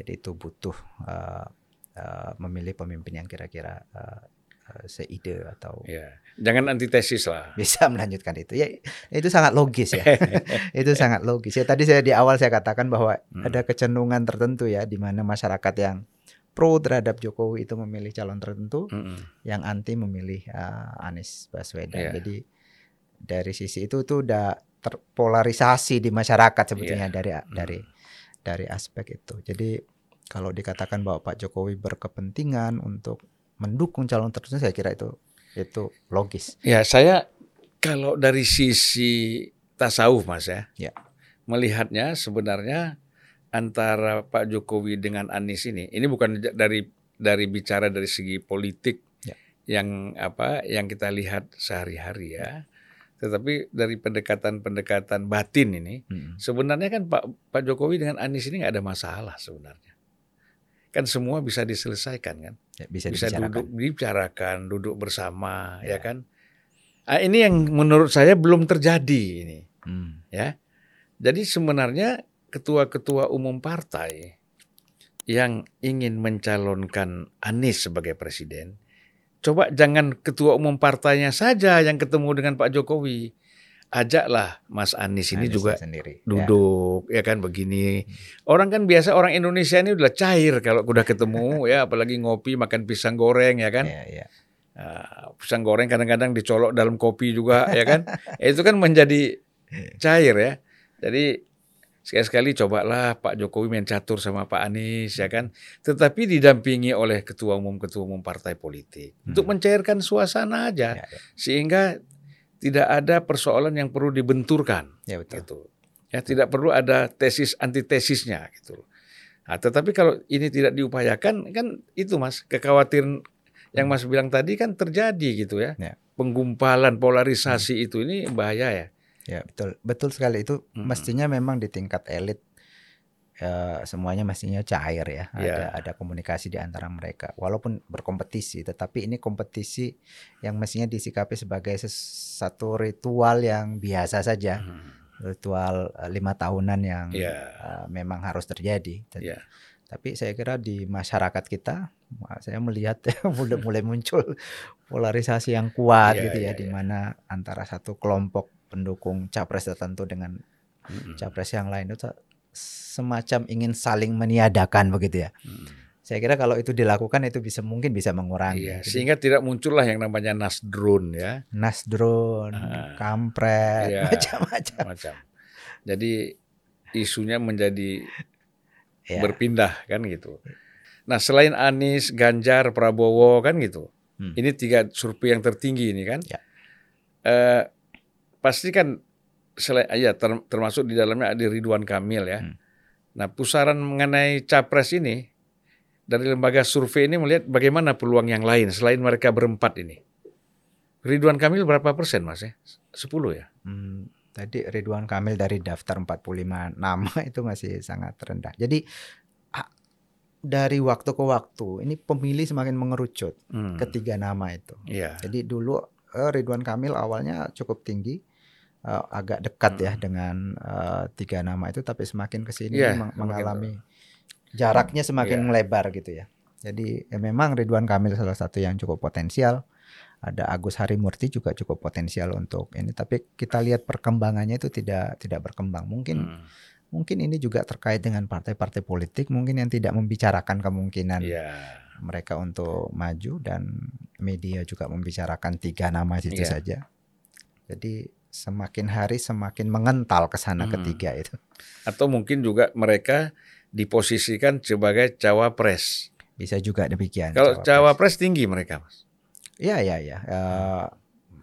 Jadi itu butuh uh, uh, memilih pemimpin yang kira-kira uh, uh, seide atau ya. jangan antitesis lah bisa melanjutkan itu ya itu sangat logis ya itu sangat logis ya tadi saya di awal saya katakan bahwa hmm. ada kecenderungan tertentu ya di mana masyarakat yang pro terhadap Jokowi itu memilih calon tertentu hmm. yang anti memilih uh, Anies Baswedan yeah. jadi dari sisi itu tuh udah terpolarisasi di masyarakat sebetulnya yeah. dari dari hmm. dari aspek itu jadi kalau dikatakan bahwa Pak Jokowi berkepentingan untuk mendukung calon tertentu saya kira itu itu logis. Ya, saya kalau dari sisi tasawuf Mas ya. Ya. Melihatnya sebenarnya antara Pak Jokowi dengan Anies ini ini bukan dari dari bicara dari segi politik ya. yang apa yang kita lihat sehari-hari ya. Tetapi dari pendekatan-pendekatan batin ini hmm. sebenarnya kan Pak Pak Jokowi dengan Anies ini nggak ada masalah sebenarnya kan semua bisa diselesaikan kan? Ya, bisa, bisa duduk dibicarakan duduk bersama ya, ya. kan? Nah, ini yang menurut saya belum terjadi ini hmm. ya. Jadi sebenarnya ketua-ketua umum partai yang ingin mencalonkan Anies sebagai presiden coba jangan ketua umum partainya saja yang ketemu dengan Pak Jokowi ajaklah Mas Anies ini Anies juga sendiri. Ya. duduk ya. ya kan begini. Orang kan biasa orang Indonesia ini udah cair kalau udah ketemu ya apalagi ngopi makan pisang goreng ya kan. Ya, ya. Nah, pisang goreng kadang-kadang dicolok dalam kopi juga ya kan. Itu kan menjadi cair ya. Jadi sekali-sekali cobalah Pak Jokowi main catur sama Pak Anies ya kan, tetapi didampingi oleh ketua umum ketua umum partai politik Hmm. untuk mencairkan suasana aja Ya, ya. sehingga tidak ada persoalan yang perlu dibenturkan Ya, betul. gitu. Ya tidak perlu ada tesis antitesisnya gitu. Nah, tetapi kalau ini tidak diupayakan kan itu Mas kekhawatiran yang Mas bilang tadi kan terjadi gitu ya. Ya. Penggumpalan polarisasi itu ini bahaya ya. Ya betul, betul sekali itu Mm-mm. mestinya memang di tingkat elit eh, semuanya mestinya cair ya, ada Ya. ada komunikasi di antara mereka, walaupun berkompetisi, tetapi ini kompetisi yang mestinya disikapi sebagai satu ritual yang biasa saja, ritual eh, lima tahunan yang Ya. eh, memang harus terjadi. Ya. Tapi saya kira di masyarakat kita, saya melihat mulai mulai muncul polarisasi yang kuat Ya, gitu ya, ya, di ya. mana antara satu kelompok pendukung capres tertentu dengan Mm-mm. capres yang lain itu semacam ingin saling meniadakan begitu ya. Mm. Saya kira kalau itu dilakukan itu bisa mungkin bisa mengurangi. Iya, sehingga tidak muncullah yang namanya nasdrun ya, nasdrun, Ah. kampret, Iya. macam-macam. macam. Jadi isunya menjadi Ya. berpindah kan gitu. Nah selain Anies, Ganjar, Prabowo kan gitu. Hmm. Ini tiga survei yang tertinggi ini kan. Ya. Eh, pasti kan selain ya ter- termasuk di dalamnya ada Ridwan Kamil ya. Hmm. Nah pusaran mengenai capres ini dari lembaga survei ini melihat bagaimana peluang yang lain selain mereka berempat ini. Ridwan Kamil berapa persen mas ya? 10 ya? Hmm, tadi Ridwan Kamil dari daftar 45 nama itu masih sangat rendah. Jadi dari waktu ke waktu ini pemilih semakin mengerucut Hmm. ketiga nama itu. Iya. Jadi dulu eh, Ridwan Kamil awalnya cukup tinggi, eh, agak dekat ya Hmm. dengan eh, tiga nama itu, tapi semakin ke sini Iya, meng- mengalami jaraknya semakin Iya. melebar gitu ya. Jadi ya memang Ridwan Kamil salah satu yang cukup potensial. Ada Agus Harimurti juga cukup potensial untuk ini, tapi kita lihat perkembangannya itu tidak tidak berkembang. Mungkin Hmm. mungkin ini juga terkait dengan partai-partai politik mungkin yang tidak membicarakan kemungkinan Iya. mereka untuk maju dan media juga membicarakan tiga nama itu Iya. saja. Jadi semakin hari semakin mengental ke sana Hmm. ketiga itu. Atau mungkin juga mereka diposisikan sebagai cawapres. Bisa juga demikian. Kalau cawapres tinggi mereka, Mas. Iya iya iya. Eh,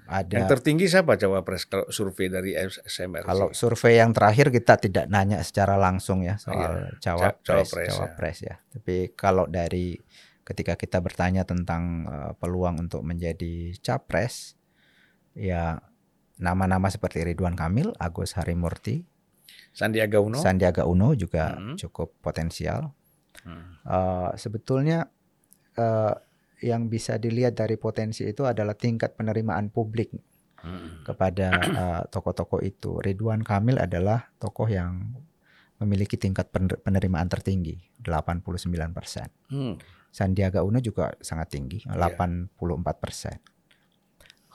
ada Yang tertinggi siapa cawapres kalau survei dari SMRC? kalau survei yang terakhir kita tidak nanya secara langsung ya soal cawapres, cawapres, ya. cawapres ya. Tapi kalau dari ketika kita bertanya tentang eh, peluang untuk menjadi capres, ya nama-nama seperti Ridwan Kamil, Agus Harimurti, Sandiaga Uno. Sandiaga Uno juga Hmm. cukup potensial. Hmm. Eh, sebetulnya eh, yang bisa dilihat dari potensi itu adalah tingkat penerimaan publik Hmm. kepada eh, tokoh-tokoh itu. Ridwan Kamil adalah tokoh yang memiliki tingkat pener- penerimaan tertinggi, 89 persen. Hmm. Sandiaga Uno juga sangat tinggi, Iya. 84 persen.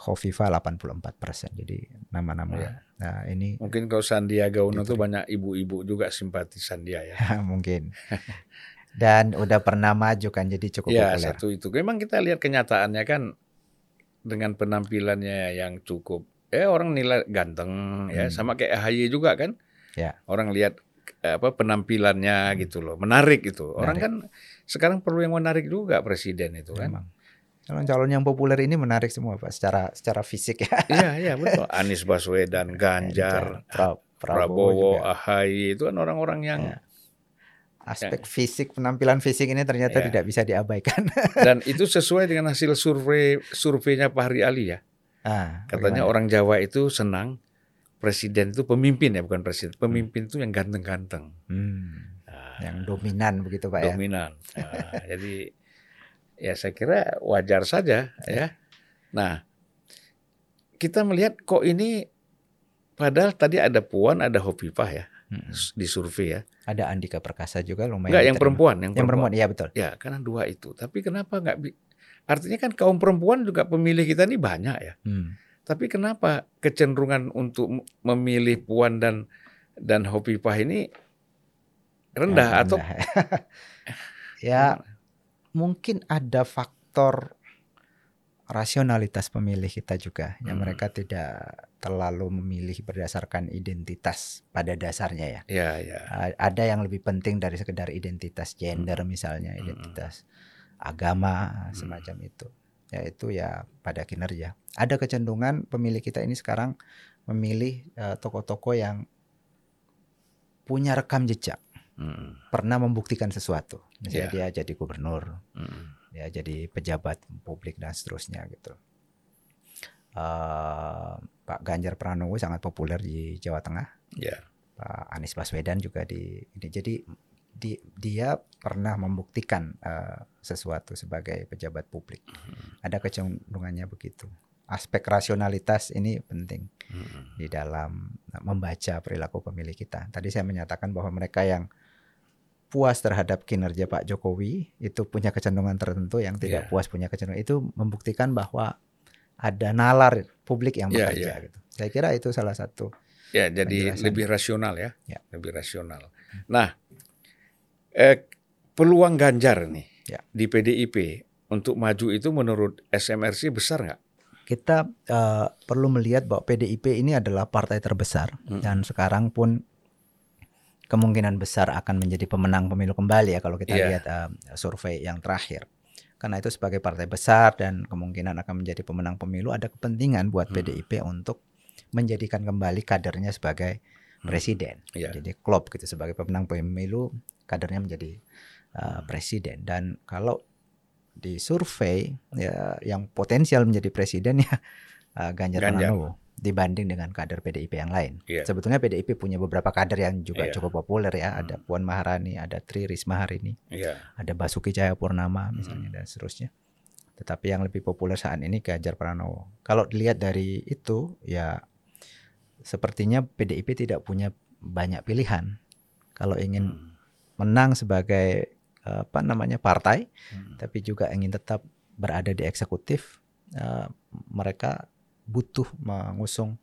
Khofifa 84 persen. Jadi nama-nama. Iya. Nah ini Mungkin kalau Sandiaga Uno tuh banyak ibu-ibu juga simpati Sandia ya. mungkin. Dan udah pernah maju kan, jadi cukup Ya populer. satu itu. Memang kita lihat kenyataannya kan dengan penampilannya yang cukup. Eh orang nilai ganteng ya, Hmm. sama kayak AHY juga kan. Ya. Orang lihat apa penampilannya gitu loh, menarik itu. Orang Menarik. kan sekarang perlu yang menarik juga presiden itu kan. Memang. Calon-calon yang populer ini menarik semua Pak, secara secara fisik ya. Iya iya betul. Anies Baswedan, Ganjar, Pra- Prabowo, juga. AHY itu kan orang-orang yang Ya. Aspek fisik, penampilan fisik ini ternyata Ya. tidak bisa diabaikan. dan itu sesuai dengan hasil survei surveinya Pak Hari Ali ya. Ah, Katanya bagaimana? orang Jawa itu senang presiden itu pemimpin ya bukan presiden. Pemimpin itu yang ganteng-ganteng. Hmm, Nah, yang dominan begitu Pak ya. dominan. Nah, jadi ya saya kira wajar saja ya. Nah, kita melihat kok ini padahal tadi ada Puan, ada Hovifah ya Hmm. di survei ya. Ada Andika Perkasa juga lumayan. Enggak yang perempuan, yang Yang perempuan. perempuan, iya betul. Ya, karena dua itu. Tapi kenapa nggak bi- Artinya kan kaum perempuan juga pemilih kita ini banyak ya. Hmm. Tapi kenapa kecenderungan untuk memilih Puan dan dan Hovifah ini rendah Ya, atau rendah. ya mungkin ada faktor rasionalitas pemilih kita juga, yang Hmm. mereka tidak terlalu memilih berdasarkan identitas pada dasarnya ya. Ya, ya. A- Ada yang lebih penting dari sekedar identitas gender misalnya, Hmm. identitas agama semacam itu. Yaitu ya pada kinerja. Ada kecenderungan pemilih kita ini sekarang memilih eh, tokoh-tokoh yang punya rekam jejak, Hmm. pernah membuktikan sesuatu. Misalnya Ya. dia jadi gubernur, Hmm. ya jadi pejabat publik dan seterusnya gitu. Eh, Pak Ganjar Pranowo sangat populer di Jawa Tengah. Ya. Pak Anies Baswedan juga di ini. Jadi di, dia pernah membuktikan eh, sesuatu sebagai pejabat publik. Ada kecenderungannya begitu. Aspek rasionalitas ini penting Hmm. di dalam membaca perilaku pemilih kita. Tadi saya menyatakan bahwa mereka yang puas terhadap kinerja Pak Jokowi itu punya kecenderungan tertentu yang tidak Ya. puas punya kecenderungan itu membuktikan bahwa ada nalar publik yang Ya, bekerja ya. gitu. Saya kira itu salah satu Ya, jadi Penjelasan. lebih rasional ya. Ya. Lebih rasional. Nah, eh, peluang Ganjar nih Ya. di PDIP untuk maju itu menurut SMRC besar nggak? kita eh, perlu melihat bahwa PDIP ini adalah partai terbesar Hmm. dan sekarang pun kemungkinan besar akan menjadi pemenang pemilu kembali ya kalau kita Iya. lihat eh, survei yang terakhir. Karena itu sebagai partai besar dan kemungkinan akan menjadi pemenang pemilu ada kepentingan buat Hmm. PDIP untuk menjadikan kembali kadernya sebagai Hmm. presiden. Iya. Jadi klub gitu sebagai pemenang pemilu kadernya menjadi uh, Hmm. presiden dan kalau di survei ya yang potensial menjadi presiden ya uh, Ganjar, Ganjar. Pranowo dibanding dengan kader PDIP yang lain. Iya. Sebetulnya PDIP punya beberapa kader yang juga Iya. cukup populer ya, ada Hmm. Puan Maharani, ada Tri Risma hari ini, Iya. ada Basuki Cahayapurnama misalnya Hmm. dan seterusnya. Tetapi yang lebih populer saat ini Ganjar Pranowo. Kalau dilihat dari itu ya sepertinya PDIP tidak punya banyak pilihan. Kalau ingin Hmm. menang sebagai apa namanya partai, Hmm. tapi juga ingin tetap berada di eksekutif, eh, mereka butuh mengusung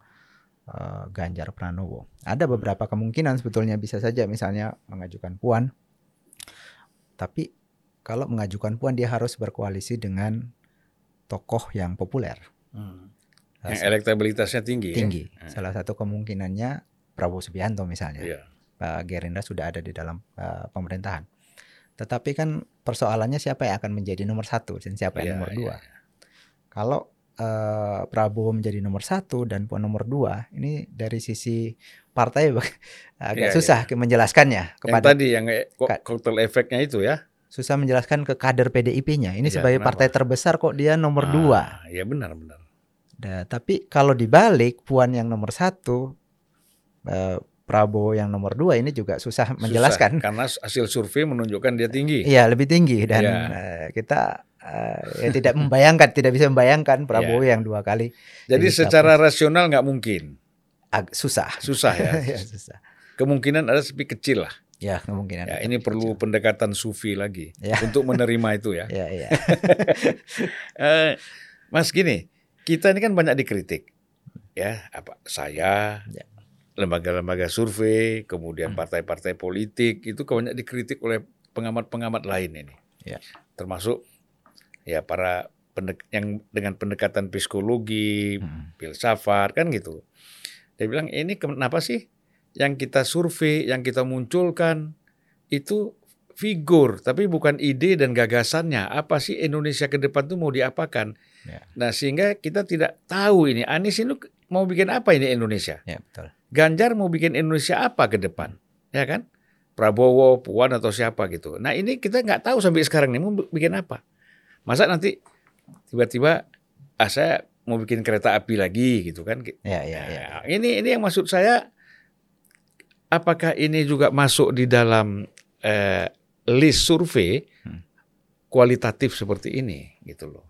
eh, Ganjar Pranowo. Ada beberapa kemungkinan sebetulnya bisa saja misalnya mengajukan Puan, tapi kalau mengajukan Puan dia harus berkoalisi dengan tokoh yang populer, Hmm. Yang elektabilitasnya tinggi. ya? tinggi. Eh. Salah satu kemungkinannya Prabowo Subianto misalnya. Iya. Pak Gerindra sudah ada di dalam eh, pemerintahan. Tetapi kan persoalannya siapa yang akan menjadi nomor satu dan siapa Iya, yang nomor iya, dua. Kalau eh, Prabowo menjadi nomor satu dan Puan nomor dua, ini dari sisi partai agak Iya, susah menjelaskannya Yang kepada tadi yang eh, ko- Ka- kotel efeknya itu ya. susah menjelaskan ke kader PDIP-nya. Ini Iya, sebagai kenapa? partai terbesar kok dia nomor dua. Ah, Iya benar benar. Nah, tapi kalau dibalik Puan yang nomor satu, eh, Prabowo yang nomor dua ini juga susah menjelaskan. Susah, karena hasil survei menunjukkan dia tinggi. Iya lebih tinggi dan eh, kita eh, ya tidak membayangkan, tidak bisa membayangkan Prabowo yang dua kali Jadi secara rasional nggak mungkin. ag- susah. Susah ya. ya susah. Kemungkinan ada tapi kecil lah. Ya kemungkinan. Ya, ini kecil. perlu pendekatan sufi lagi Ya. untuk menerima itu ya. Ya ya. Eh, Mas gini, kita ini kan banyak dikritik. Ya, apa saya Ya. lembaga-lembaga survei, kemudian Hmm. partai-partai politik itu banyak dikritik oleh pengamat-pengamat lain ini. Ya. Termasuk ya para pendek yang dengan pendekatan psikologi, Hmm. filsafat kan gitu. Dia bilang ini kenapa sih yang kita survei, yang kita munculkan itu figur, tapi bukan ide dan gagasannya. Apa sih Indonesia ke depan tuh mau diapakan? Ya. Nah sehingga kita tidak tahu ini Anies ini mau bikin apa ini Indonesia? Ya betul. Ganjar mau bikin Indonesia apa ke depan? Ya kan? Prabowo, Puan atau siapa gitu. Nah ini kita nggak tahu sampai sekarang nih mau bikin apa. Masa nanti tiba-tiba ah saya mau bikin kereta api lagi gitu kan? Ya ya ya. Nah, ini ini yang maksud saya apakah ini juga masuk di dalam eh, list survei Hmm. kualitatif seperti ini gitu loh.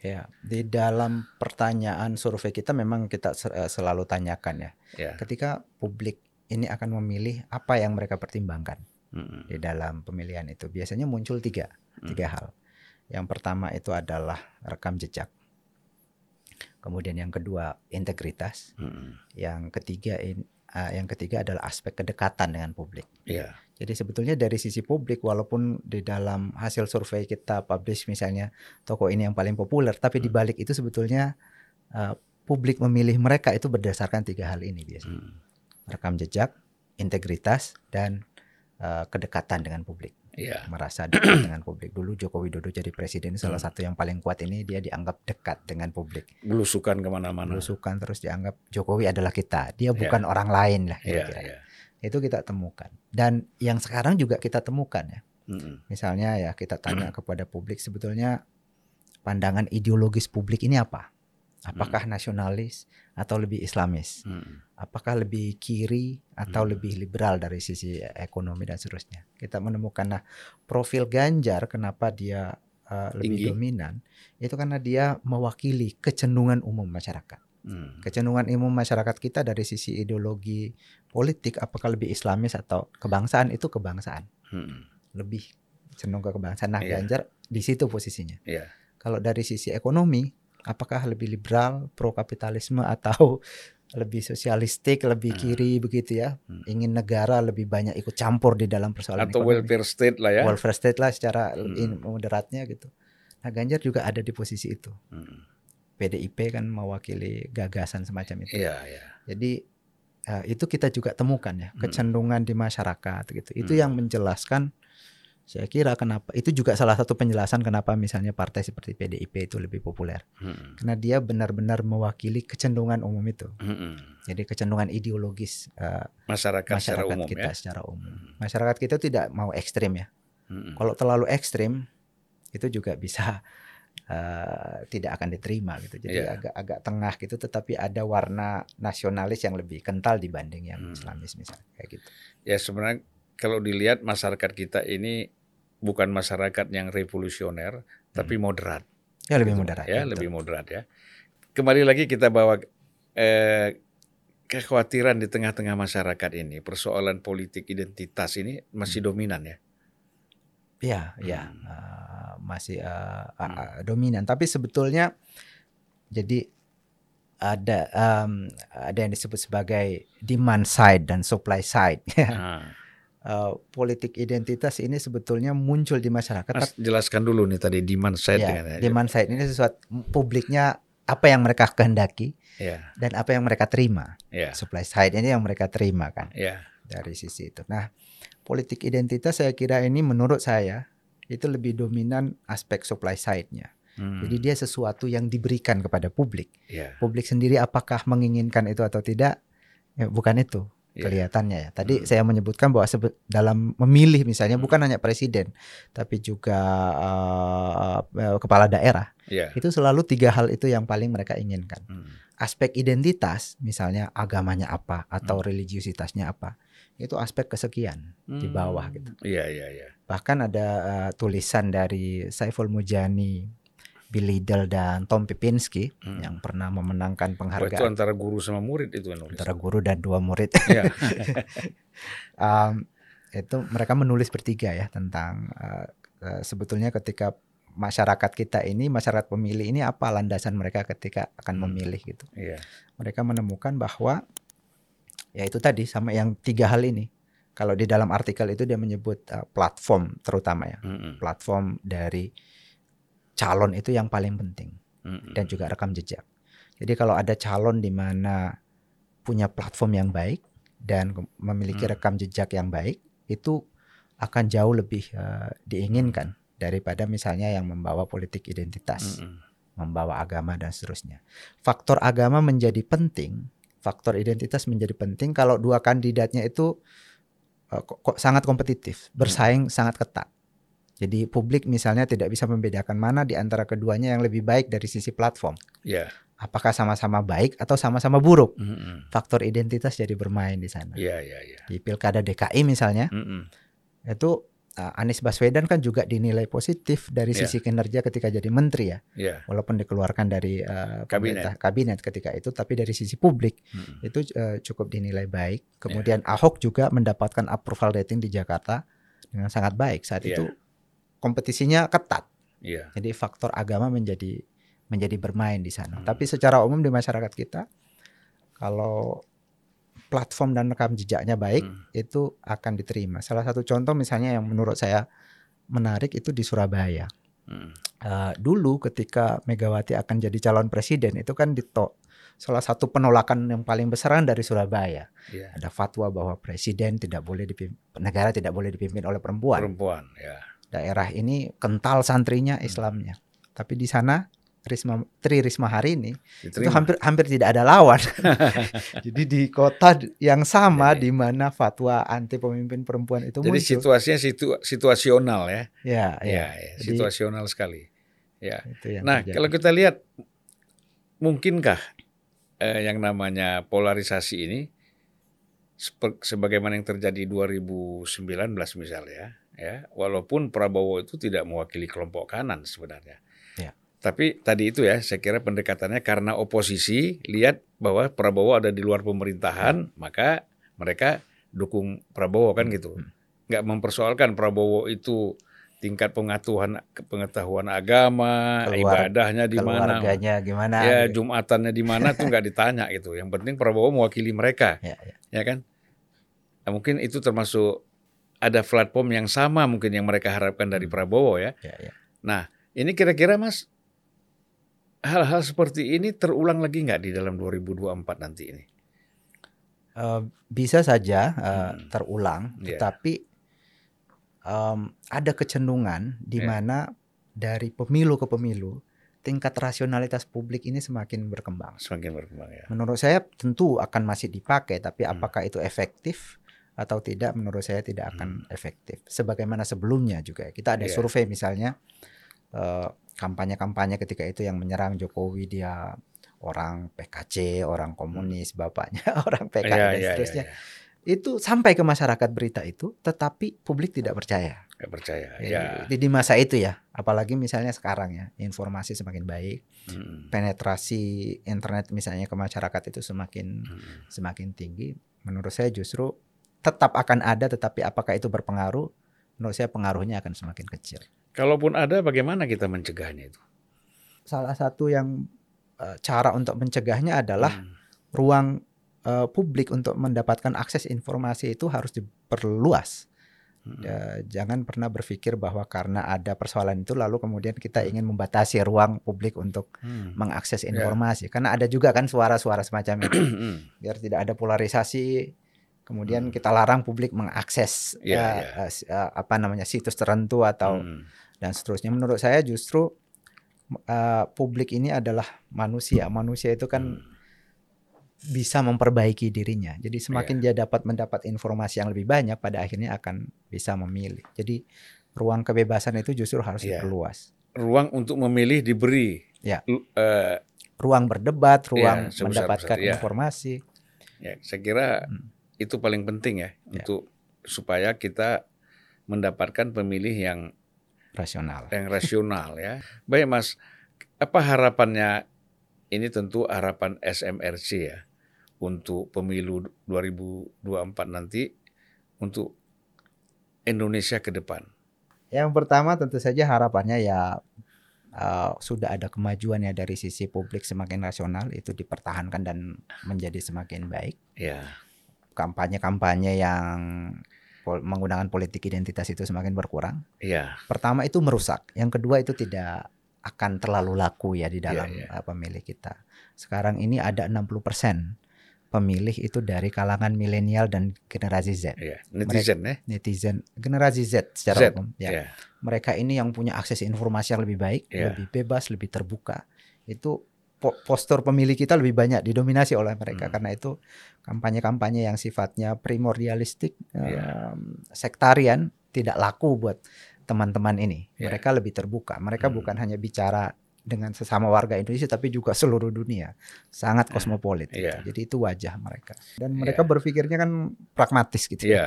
Ya, di dalam pertanyaan survei kita memang kita eh, selalu tanyakan ya. Ya. Ketika publik ini akan memilih apa yang mereka pertimbangkan Mm-mm. di dalam pemilihan itu, biasanya muncul tiga, Hmm. tiga hal. Yang pertama itu adalah rekam jejak. Kemudian yang kedua integritas. Mm-mm. Yang ketiga in- eh, yang ketiga adalah aspek kedekatan dengan publik. Ya. Jadi sebetulnya dari sisi publik walaupun di dalam hasil survei kita publish misalnya toko ini yang paling populer, tapi di Hmm. balik itu sebetulnya uh, publik memilih mereka itu berdasarkan tiga hal ini biasanya. Hmm. Rekam jejak, integritas dan uh, kedekatan dengan publik. Iya. Merasa dekat dengan publik. Dulu Joko Widodo jadi presiden salah Hmm. satu yang paling kuat ini dia dianggap dekat dengan publik. Belusukan ke mana-mana. Belusukan terus dianggap Jokowi adalah kita. Dia Iya. bukan orang lain lah Iya, kira-kira. iya. Itu kita temukan. Dan yang sekarang juga kita temukan ya. Mm-mm. Misalnya ya kita tanya kepada publik sebetulnya pandangan ideologis publik ini apa? Apakah nasionalis atau lebih islamis? Mm-mm. Apakah lebih kiri atau Hmm. lebih liberal dari sisi ekonomi dan seterusnya? Kita menemukan nah profil Ganjar kenapa dia uh, lebih Tinggi. dominan itu karena dia mewakili kecenderungan umum masyarakat. Mm. Kecenderungan umum masyarakat kita dari sisi ideologi politik apakah lebih islamis atau kebangsaan itu kebangsaan Mm-mm. lebih cenderung ke kebangsaan. Nah, Iya. Ganjar di situ posisinya. Iya. Kalau dari sisi ekonomi, apakah lebih liberal, pro kapitalisme atau lebih sosialistik, lebih Hmm. kiri begitu ya? Hmm. Ingin negara lebih banyak ikut campur di dalam persoalan Atau ekonomi. welfare state lah ya. Welfare state lah secara Hmm. in- moderatnya gitu. Nah, Ganjar juga ada di posisi itu. Mm. PDIP kan mewakili gagasan semacam itu. Iya, iya. Jadi eh, itu kita juga temukan ya Hmm. kecenderungan di masyarakat gitu. Itu Hmm. yang menjelaskan saya kira kenapa itu juga salah satu penjelasan kenapa misalnya partai seperti PDIP itu lebih populer. Mm-mm. Karena dia benar-benar mewakili kecenderungan umum itu. Mm-mm. Jadi kecenderungan ideologis eh, Masyarakat, secara masyarakat umum kita ya. secara umum. Mm. Masyarakat kita tidak mau ekstrim ya. Mm-mm. Kalau terlalu ekstrim itu juga bisa eh, tidak akan diterima gitu. Jadi Iya. agak agak tengah gitu tetapi ada warna nasionalis yang lebih kental dibanding yang Hmm. islamis misalnya kayak gitu. Ya sebenarnya kalau dilihat masyarakat kita ini bukan masyarakat yang revolusioner, tapi moderat. Ya lebih Gitu, moderat. Ya, betul. lebih moderat ya. Kembali lagi kita bawa eh, kekhawatiran di tengah-tengah masyarakat ini, persoalan politik identitas ini masih dominan ya. Iya, iya. Hmm. Eh, masih eh, eh, eh, dominan. Tapi sebetulnya jadi ada em, ada yang disebut sebagai demand side dan supply side. Nah, Eh, politik identitas ini sebetulnya muncul di masyarakat. Mas jelaskan dulu nih tadi demand side Ya, dengan demand side ini sesuatu publiknya apa yang mereka kehendaki Ya, dan apa yang mereka terima. ya, Supply side ini yang mereka terima kan ya. dari sisi itu. Nah, politik identitas saya kira ini menurut saya itu lebih dominan aspek supply side-nya. Hmm, Jadi dia sesuatu yang diberikan kepada publik. ya, Publik sendiri apakah menginginkan itu atau tidak? Ya, bukan itu. Kelihatannya ya. Tadi Hmm. saya menyebutkan bahwa dalam memilih misalnya Hmm. bukan hanya presiden, tapi juga eh, kepala daerah. Ya. Itu selalu tiga hal itu yang paling mereka inginkan. Hmm, Aspek identitas, misalnya agamanya apa atau Hmm. religiusitasnya apa, itu aspek kesekian di bawah gitu. Iya, iya, iya. Bahkan ada eh, tulisan dari Saiful Mujani, Bill Liddell dan Tom Pipinski Hmm. yang pernah memenangkan Oh, itu penghargaan antara guru sama murid itu yang nulis. antara guru dan dua murid. Ya. Um, itu mereka menulis bertiga ya tentang uh, uh, sebetulnya ketika masyarakat kita ini masyarakat pemilih ini apa landasan mereka ketika akan Hmm. memilih gitu. Iya. Mereka menemukan bahwa ya itu tadi sama yang tiga hal ini. Kalau di dalam artikel itu dia menyebut uh, platform terutama ya. Mm-mm. Platform dari calon itu yang paling penting Mm-mm. dan juga rekam jejak. Jadi kalau ada calon di mana punya platform yang baik dan memiliki Hmm. rekam jejak yang baik, itu akan jauh lebih eh, diinginkan daripada misalnya yang membawa politik identitas, Mm-mm. membawa agama dan seterusnya. Faktor agama menjadi penting, faktor identitas menjadi penting kalau dua kandidatnya itu kok sangat kompetitif, bersaing sangat ketat. Jadi publik misalnya tidak bisa membedakan mana di antara keduanya yang lebih baik dari sisi platform. Iya. Apakah sama-sama baik atau sama-sama buruk? Mm-mm. Faktor identitas jadi bermain di sana. Iya, iya, iya. Di Pilkada DKI misalnya, Mm-mm. itu uh, Anies Baswedan kan juga dinilai positif dari Iya. sisi kinerja ketika jadi menteri ya. Iya. Walaupun dikeluarkan dari uh, Kabinet. kabinet ketika itu, tapi dari sisi publik Mm-mm. itu uh, cukup dinilai baik. Iya. Kemudian Ahok juga mendapatkan approval rating di Jakarta dengan sangat baik. Saat Iya. itu kompetisinya ketat. Iya. Jadi faktor agama menjadi menjadi bermain di sana. Hmm. Tapi secara umum di masyarakat kita kalau platform dan rekam jejaknya baik Hmm. itu akan diterima. Salah satu contoh misalnya yang menurut saya menarik itu di Surabaya. Hmm. Eh, dulu ketika Megawati akan jadi calon presiden itu kan ditok salah satu penolakan yang paling besar kan dari Surabaya. Iya. Ada fatwa bahwa presiden tidak boleh dipimpin, negara tidak boleh dipimpin oleh perempuan. Perempuan, ya. Daerah ini kental santrinya Hmm. Islamnya. Tapi di sana Risma Tri Risma hari ini itu Diterima. hampir hampir tidak ada lawan. Jadi di kota yang sama Jadi- di mana fatwa anti pemimpin perempuan itu Jadi muncul. situasinya situ, situasional ya. ya, ya, Ya, ya, Jadi- situasional sekali. Ya. itu Nah, terjadi. kalau kita lihat mungkinkah eh, yang namanya polarisasi ini sebagaimana yang terjadi 2019 misalnya, ya, walaupun Prabowo itu tidak mewakili kelompok kanan sebenarnya. Ya. Tapi tadi itu ya, saya kira pendekatannya karena oposisi lihat bahwa Prabowo ada di luar pemerintahan, maka mereka dukung Prabowo kan gitu. Hmm. Nggak mempersoalkan Prabowo itu tingkat pengetahuan pengetahuan agama, Keluar- ibadahnya di mana, keluarganya gimana? ya gitu. jumatannya di mana tuh nggak ditanya gitu. Yang penting Prabowo mewakili mereka, Ya, ya. ya kan? Nah, mungkin itu termasuk ada platform yang sama mungkin yang mereka harapkan dari Hmm. Prabowo ya. Ya, ya. Ini kira-kira Mas hal-hal seperti ini terulang lagi nggak di dalam 2024 nanti ini? Eh, bisa saja eh, Hmm. terulang, Iya. tetapi em, ada kecenderungan di Iya. mana dari pemilu ke pemilu tingkat rasionalitas publik ini semakin berkembang. Semakin berkembang ya. Menurut saya tentu akan masih dipakai, tapi Hmm. apakah itu efektif atau tidak? Menurut saya tidak akan efektif. Sebagaimana sebelumnya juga kita ada Iya. survei misalnya eh, kampanye-kampanye ketika itu yang menyerang Jokowi dia orang PKC, orang komunis, bapaknya orang PKI Iya, dan iya, seterusnya. iya, iya. Itu sampai ke masyarakat berita itu, tetapi publik tidak percaya. Nggak percaya. Ya. Di, di masa itu ya, apalagi misalnya sekarang ya, informasi semakin baik, Hmm. penetrasi internet misalnya ke masyarakat itu semakin Hmm. semakin tinggi, menurut saya justru tetap akan ada, tetapi apakah itu berpengaruh? Menurut saya pengaruhnya akan semakin kecil. Kalaupun ada, bagaimana kita mencegahnya itu? Salah satu yang eh, cara untuk mencegahnya adalah Hmm. ruang eh, publik untuk mendapatkan akses informasi itu harus diperluas. Hmm. Ya, jangan pernah berpikir bahwa karena ada persoalan itu lalu kemudian kita ingin membatasi ruang publik untuk Hmm. mengakses Ya. informasi. Karena ada juga kan suara-suara semacam itu. Hmm. biar tidak ada polarisasi kemudian Hmm. kita larang publik mengakses Iya, eh, iya. eh, si- eh, apa namanya situs tertentu atau Hmm. dan seterusnya menurut saya justru eh, publik ini adalah manusia manusia itu kan Hmm. bisa memperbaiki dirinya jadi Iya. semakin dia dapat mendapat informasi yang lebih banyak pada akhirnya akan bisa memilih jadi ruang kebebasan itu justru harus Iya. diperluas ruang untuk memilih diberi. Ya. Eh, ruang berdebat ruang sebesar-besar, mendapatkan ya. informasi ya, saya kira Hmm. Itu paling penting ya, Ya. untuk supaya kita mendapatkan pemilih yang rasional yang rasional ya. Baik Mas, apa harapannya? Ini tentu harapan SMRC ya untuk pemilu 2024 nanti untuk Indonesia ke depan. Yang pertama tentu saja harapannya ya uh, sudah ada kemajuan ya dari sisi publik semakin rasional itu dipertahankan dan menjadi semakin baik. Ya, Kampanye-kampanye yang pol- menggunakan politik identitas itu semakin berkurang. ya, Pertama itu merusak, yang kedua itu tidak akan terlalu laku ya di dalam Iya, iya. uh, pemilih kita. Sekarang ini ada 60% pemilih itu dari kalangan milenial dan generasi Z, ya. Netizen ya. netizen generasi Z secara Z, umum. Ya Ya. mereka ini yang punya akses informasi yang lebih baik, Iya. lebih bebas, lebih terbuka. Itu po- postur pemilih kita lebih banyak didominasi oleh mereka Hmm. karena itu kampanye-kampanye yang sifatnya primordialistik, Iya. em, sektarian tidak laku buat teman-teman ini. Iya. Mereka lebih terbuka. Mereka Hmm. bukan hanya bicara dengan sesama warga Indonesia tapi juga seluruh dunia. Sangat kosmopolit. gitu. Iya. Jadi itu wajah mereka. Dan Iya. mereka berpikirnya kan pragmatis gitu ya Ya,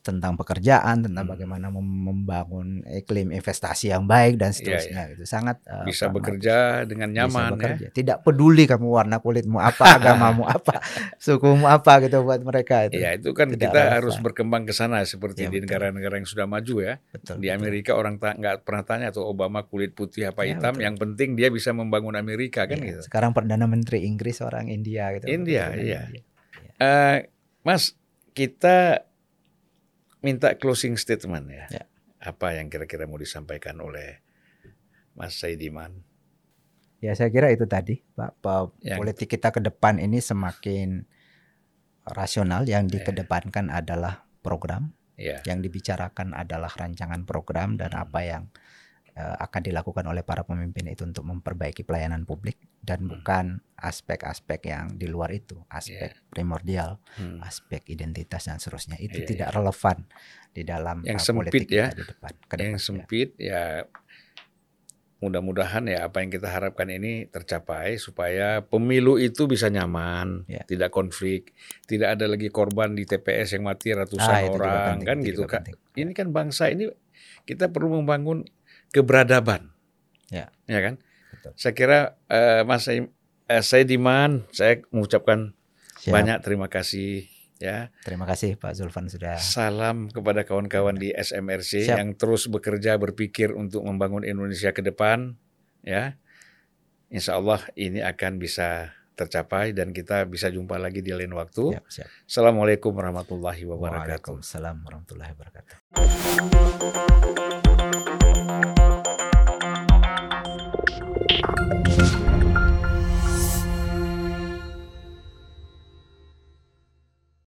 tentang pekerjaan, tentang Hmm. bagaimana mem- membangun iklim investasi yang baik dan Iya, seterusnya gitu. Sangat uh, bisa pragmatis. bekerja dengan Bisa nyaman ya. bekerja. Tidak peduli kamu warna kulitmu apa, agamamu apa, sukumu apa gitu buat mereka itu. Ya, itu kan Tidak kita relevan. harus berkembang ke sana seperti Ya, di betul. negara-negara yang sudah maju ya. Betul. Di betul. Amerika orang ta- nggak pernah tanya tuh Obama kulit putih apa Ya, hitam, betul. yang penting dia bisa membangun Amerika kan Iya, gitu. Sekarang perdana menteri Inggris orang India gitu. India, Keturunan iya. India. Uh, Mas, kita minta closing statement ya. Ya. Apa yang kira-kira mau disampaikan oleh Mas Saidiman? Ya saya kira itu tadi, Pak. Yang- politik kita ke depan ini semakin rasional. Yang Ya. dikedepankan adalah program, Ya, yang dibicarakan adalah rancangan program dan Hmm. apa yang akan dilakukan oleh para pemimpin itu untuk memperbaiki pelayanan publik dan Hmm. bukan aspek-aspek yang di luar itu, aspek primordial, Hmm. aspek identitas dan seterusnya itu Iya, tidak relevan di dalam Yang eh, sempit politik ya. kita di depan. ke yang depan, ya. sempit ya mudah-mudahan ya apa yang kita harapkan ini tercapai supaya pemilu itu bisa nyaman, Ya. tidak konflik, tidak ada lagi korban di TPS yang mati ratusan Ah, itu juga orang penting, kan itu gitu kan. penting. Ini kan bangsa ini kita perlu membangun keberadaban. Ya. Ya kan? Betul. Saya kira eh, Mas eh, saya Diman, saya mengucapkan Siap. banyak terima kasih ya. Terima kasih Pak Zulfan sudah Salam kepada kawan-kawan di SMRC Siap. yang terus bekerja berpikir untuk membangun Indonesia ke depan ya. Insya Allah ini akan bisa tercapai dan kita bisa jumpa lagi di lain waktu. siap, siap. Assalamualaikum warahmatullahi wabarakatuh. Waalaikumsalam warahmatullahi wabarakatuh.